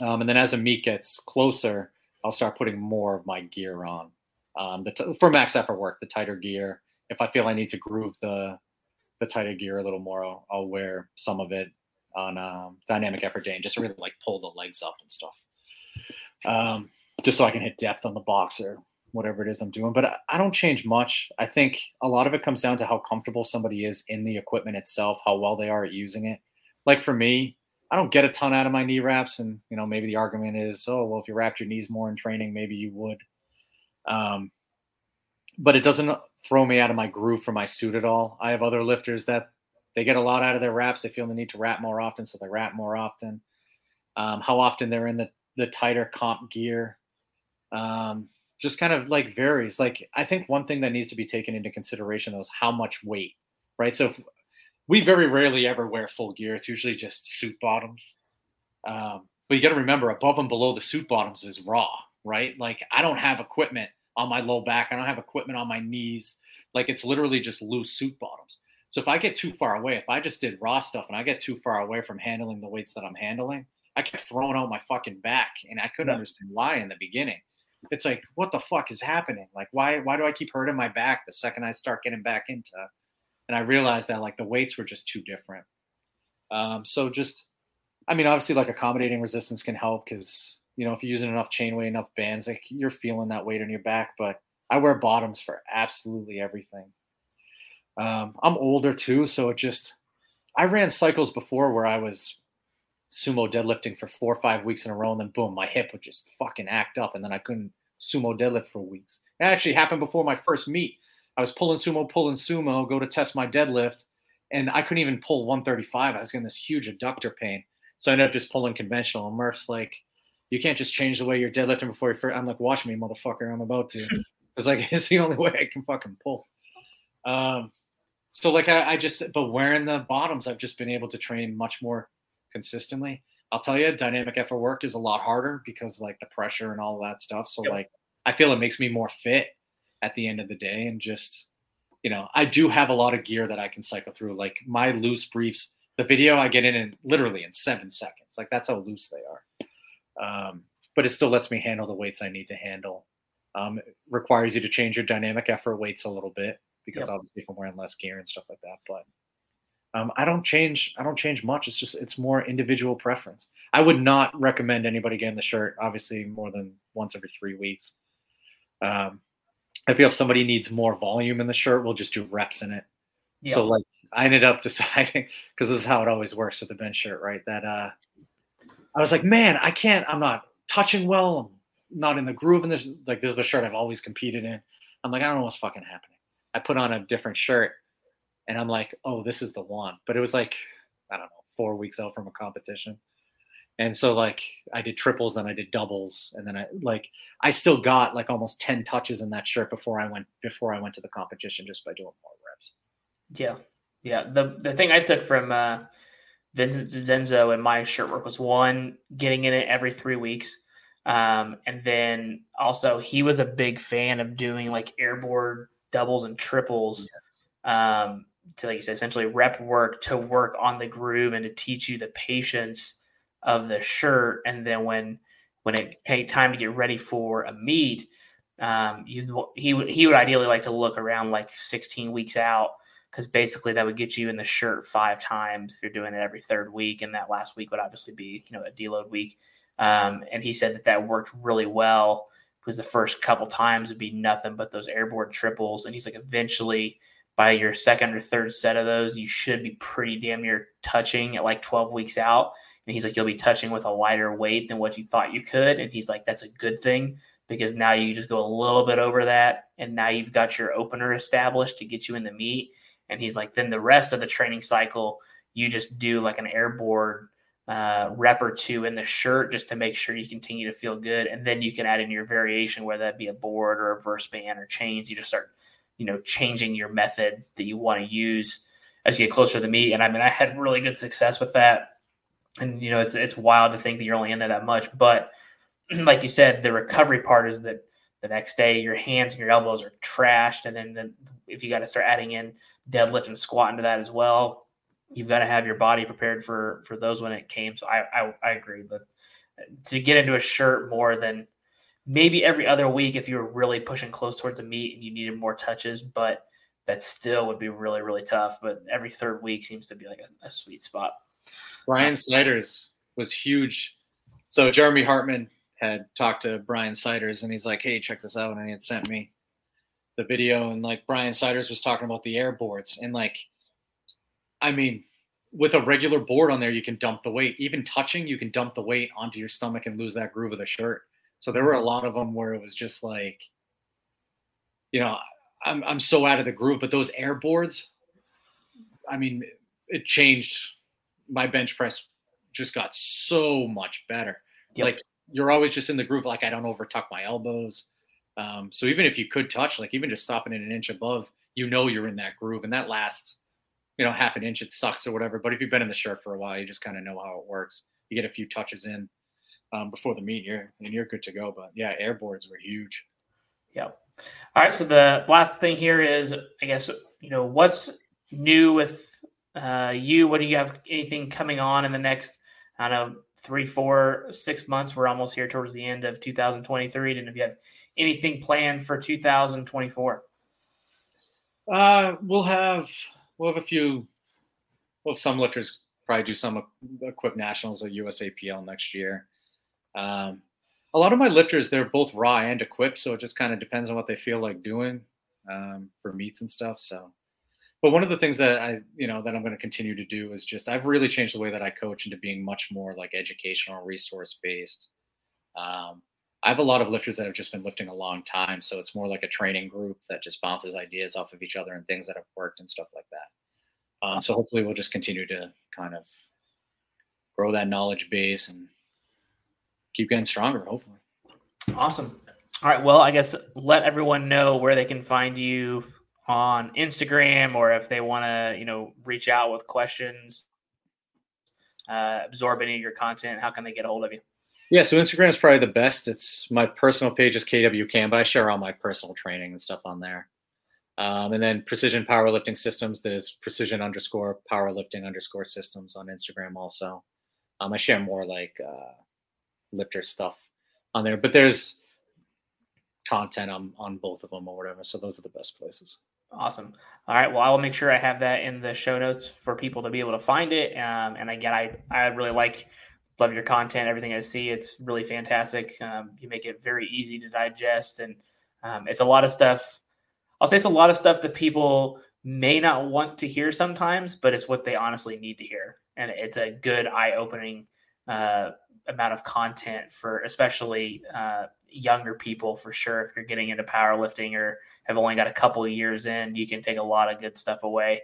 Um, and then as a meet gets closer, I'll start putting more of my gear on. Um, the t- for max effort work, the tighter gear. If I feel I need to groove the the tighter gear a little more, I'll, I'll wear some of it on um, dynamic effort day and just to really like pull the legs up and stuff. Um, just so I can hit depth on the box or whatever it is I'm doing. But I, I don't change much. I think a lot of it comes down to how comfortable somebody is in the equipment itself, how well they are at using it. Like for me, I don't get a ton out of my knee wraps, and you know maybe the argument is, oh well, if you wrapped your knees more in training, maybe you would. Um, but it doesn't throw me out of my groove for my suit at all. I have other lifters that they get a lot out of their wraps. They feel the need to wrap more often, so they wrap more often. Um, how often they're in the the tighter comp gear, um, just kind of like varies. Like I think one thing that needs to be taken into consideration though is how much weight, right? So if, we very rarely ever wear full gear. It's usually just suit bottoms. Um, but you got to remember, above and below the suit bottoms is raw, right? Like I don't have equipment on my low back. I don't have equipment on my knees. Like it's literally just loose suit bottoms. So if I get too far away, if I just did raw stuff and I get too far away from handling the weights that I'm handling, I kept throwing out my fucking back, and I couldn't understand why in the beginning. It's like, what the fuck is happening? Like, why why do I keep hurting my back the second I start getting back into and I realized that like the weights were just too different. Um, so just, I mean, obviously like accommodating resistance can help because you know if you're using enough chain weight, enough bands, like you're feeling that weight on your back. But I wear bottoms for absolutely everything. Um, I'm older too, so it just I ran cycles before where I was sumo deadlifting for four or five weeks in a row, and then boom, my hip would just fucking act up, and then I couldn't sumo deadlift for weeks. It actually happened before my first meet. I was pulling sumo, pulling sumo, go to test my deadlift, and I couldn't even pull 135. I was getting this huge adductor pain. So I ended up just pulling conventional. And Murph's like, you can't just change the way you're deadlifting before you first. I'm like, watch me, motherfucker. I'm about to. It's like, it's the only way I can fucking pull. Um, so like I, I just, but wearing the bottoms, I've just been able to train much more consistently. I'll tell you, dynamic effort work is a lot harder because like the pressure and all that stuff. So yep. like, I feel it makes me more fit at the end of the day and just you know i do have a lot of gear that i can cycle through. Like my loose briefs the video i get in in literally in seven seconds. Like that's how loose they are. Um, but it still lets me handle the weights i need to handle. Um, it requires you to change your dynamic effort weights a little bit because yep. obviously if i'm wearing less gear and stuff like that but um, i don't change i don't change much. It's just it's more individual preference. I would not recommend anybody getting the shirt obviously more than once every three weeks. Um, I feel if somebody needs more volume in the shirt, we'll just do reps in it. So like I ended up deciding because this is how it always works with the bench shirt, right? That uh I was like, man, I can't, I'm not touching well, I'm not in the groove in this like this is the shirt I've always competed in. I'm like, I don't know what's fucking happening. I put on a different shirt and I'm like, oh, this is the one. But it was like, I don't know, four weeks out from a competition. And so like I did triples, then I did doubles, and then I like I still got like almost 10 touches in that shirt before I went before I went to the competition just by doing more reps. Yeah. Yeah. The the thing I took from uh Vincent Dizenzo and my shirt work was one, getting in it every three weeks. Um, and then also he was a big fan of doing like airborne doubles and triples. Um, to like you said, essentially rep work to work on the groove and to teach you the patience of the shirt. And then when when it came time to get ready for a meet, um, you he would he would ideally like to look around like 16 weeks out because basically that would get you in the shirt five times if you're doing it every third week, and that last week would obviously be you know a deload week. Um, and he said that that worked really well because the first couple times would be nothing but those airborne triples, and he's like eventually by your second or third set of those, you should be pretty damn near touching at like 12 weeks out. And he's like, you'll be touching with a lighter weight than what you thought you could. And he's like, that's a good thing because now you just go a little bit over that. And now you've got your opener established to get you in the meet. And he's like, then the rest of the training cycle, you just do like an airborne uh, rep or two in the shirt just to make sure you continue to feel good. And then you can add in your variation, whether that be a board or a verse band or chains. You just start, you know, changing your method that you want to use as you get closer to the meet. And I mean, I had really good success with that. And, you know, it's, it's wild to think that you're only in there that much. But like you said, the recovery part is that the next day your hands and your elbows are trashed and then, then if you got to start adding in deadlift and squat into that as well you've got to have your body prepared for for those when it came so i i, I agree but uh, to get into a shirt more than maybe every other week if you were really pushing close towards the meet and you needed more touches but that still would be really really tough but every third week seems to be like a, a sweet spot brian siders was huge so jeremy hartman had talked to Brian Siders and he's like, hey, check this out. And he had sent me the video and like Brian Siders was talking about the air boards and like, I mean, with a regular board on there, you can dump the weight. Even touching, you can dump the weight onto your stomach and lose that groove of the shirt. So there were a lot of them where it was just like, you know, I'm I'm so out of the groove. But those air boards, I mean, it changed. My bench press just got so much better. Yep. Like you're always just in the groove. Like I don't over tuck my elbows. Um, so even if you could touch, like even just stopping it an inch above, you know you're in that groove, and that last, you know, half an inch it sucks or whatever. But if you've been in the shirt for a while, you just kind of know how it works. You get a few touches in um, before the meet, you're and you're good to go. But yeah, air boards were huge. Yep. All right. So the last thing here is, I guess, you know, what's new with uh, you? What do you have? Anything coming on in the next? I don't know three, four, six months. We're almost here towards the end of 2023. And if you have anything planned for 2024? Uh, we'll have we'll have a few. We'll some lifters probably do some equip nationals at USAPL next year. Um, a lot of my lifters they're both raw and equipped, so it just kind of depends on what they feel like doing um, for meets and stuff. So but one of the things that I, you know, that I'm going to continue to do is just I've really changed the way that I coach into being much more like educational, resource based. Um, I have a lot of lifters that have just been lifting a long time, so it's more like a training group that just bounces ideas off of each other and things that have worked and stuff like that. Um, so hopefully, we'll just continue to kind of grow that knowledge base and keep getting stronger. Hopefully. Awesome. All right. Well, I guess let everyone know where they can find you on Instagram or if they want to, you know, reach out with questions, uh, absorb any of your content, how can they get a hold of you? Yeah, so Instagram is probably the best. It's my personal page is KW Cann, but I share all my personal training and stuff on there. Um, and then Precision Powerlifting Systems, there's precision underscore powerlifting underscore systems on Instagram also. Um, I share more like uh, lifter stuff on there, but there's content on, on both of them or whatever. So those are the best places. Awesome. All right. Well, I will make sure I have that in the show notes for people to be able to find it. Um, and again, I, I really like, love your content, everything I see. It's really fantastic. Um, you make it very easy to digest. And um, it's a lot of stuff. I'll say it's a lot of stuff that people may not want to hear sometimes, but it's what they honestly need to hear. And it's a good eye opening uh, amount of content for especially uh, younger people for sure. If you're getting into powerlifting or have only got a couple of years in, you can take a lot of good stuff away.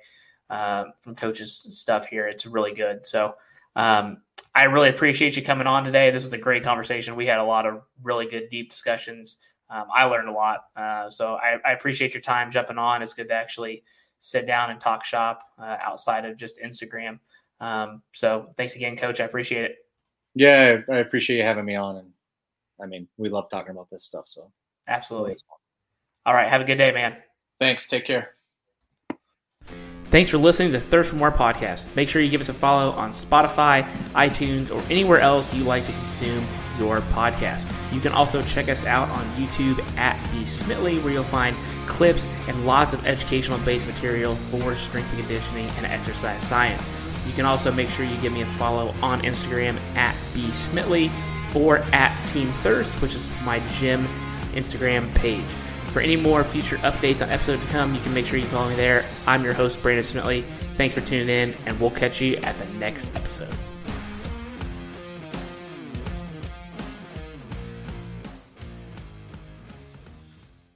uh, from coaches stuff here. It's really good. So um, I really appreciate you coming on today. This was a great conversation. We had a lot of really good, deep discussions. Um, I learned a lot. Uh, so I, I, appreciate your time jumping on. It's good to actually sit down and talk shop uh, outside of just Instagram. Um, so thanks again, coach. I appreciate it. Yeah, I appreciate you having me on. And I mean, we love talking about this stuff. So absolutely. All right. Have a good day, man. Thanks. Take care. Thanks for listening to Thirst for More podcast. Make sure you give us a follow on Spotify, iTunes, or anywhere else you like to consume your podcast. You can also check us out on YouTube at The Smitley, where you'll find clips and lots of educational based material for strength and conditioning and exercise science. You can also make sure you give me a follow on Instagram at B Smitley or at Team Thirst, which is my gym Instagram page. For any more future updates on episodes to come, you can make sure you follow me there. I'm your host, Brandon Smitley. Thanks for tuning in, and we'll catch you at the next episode.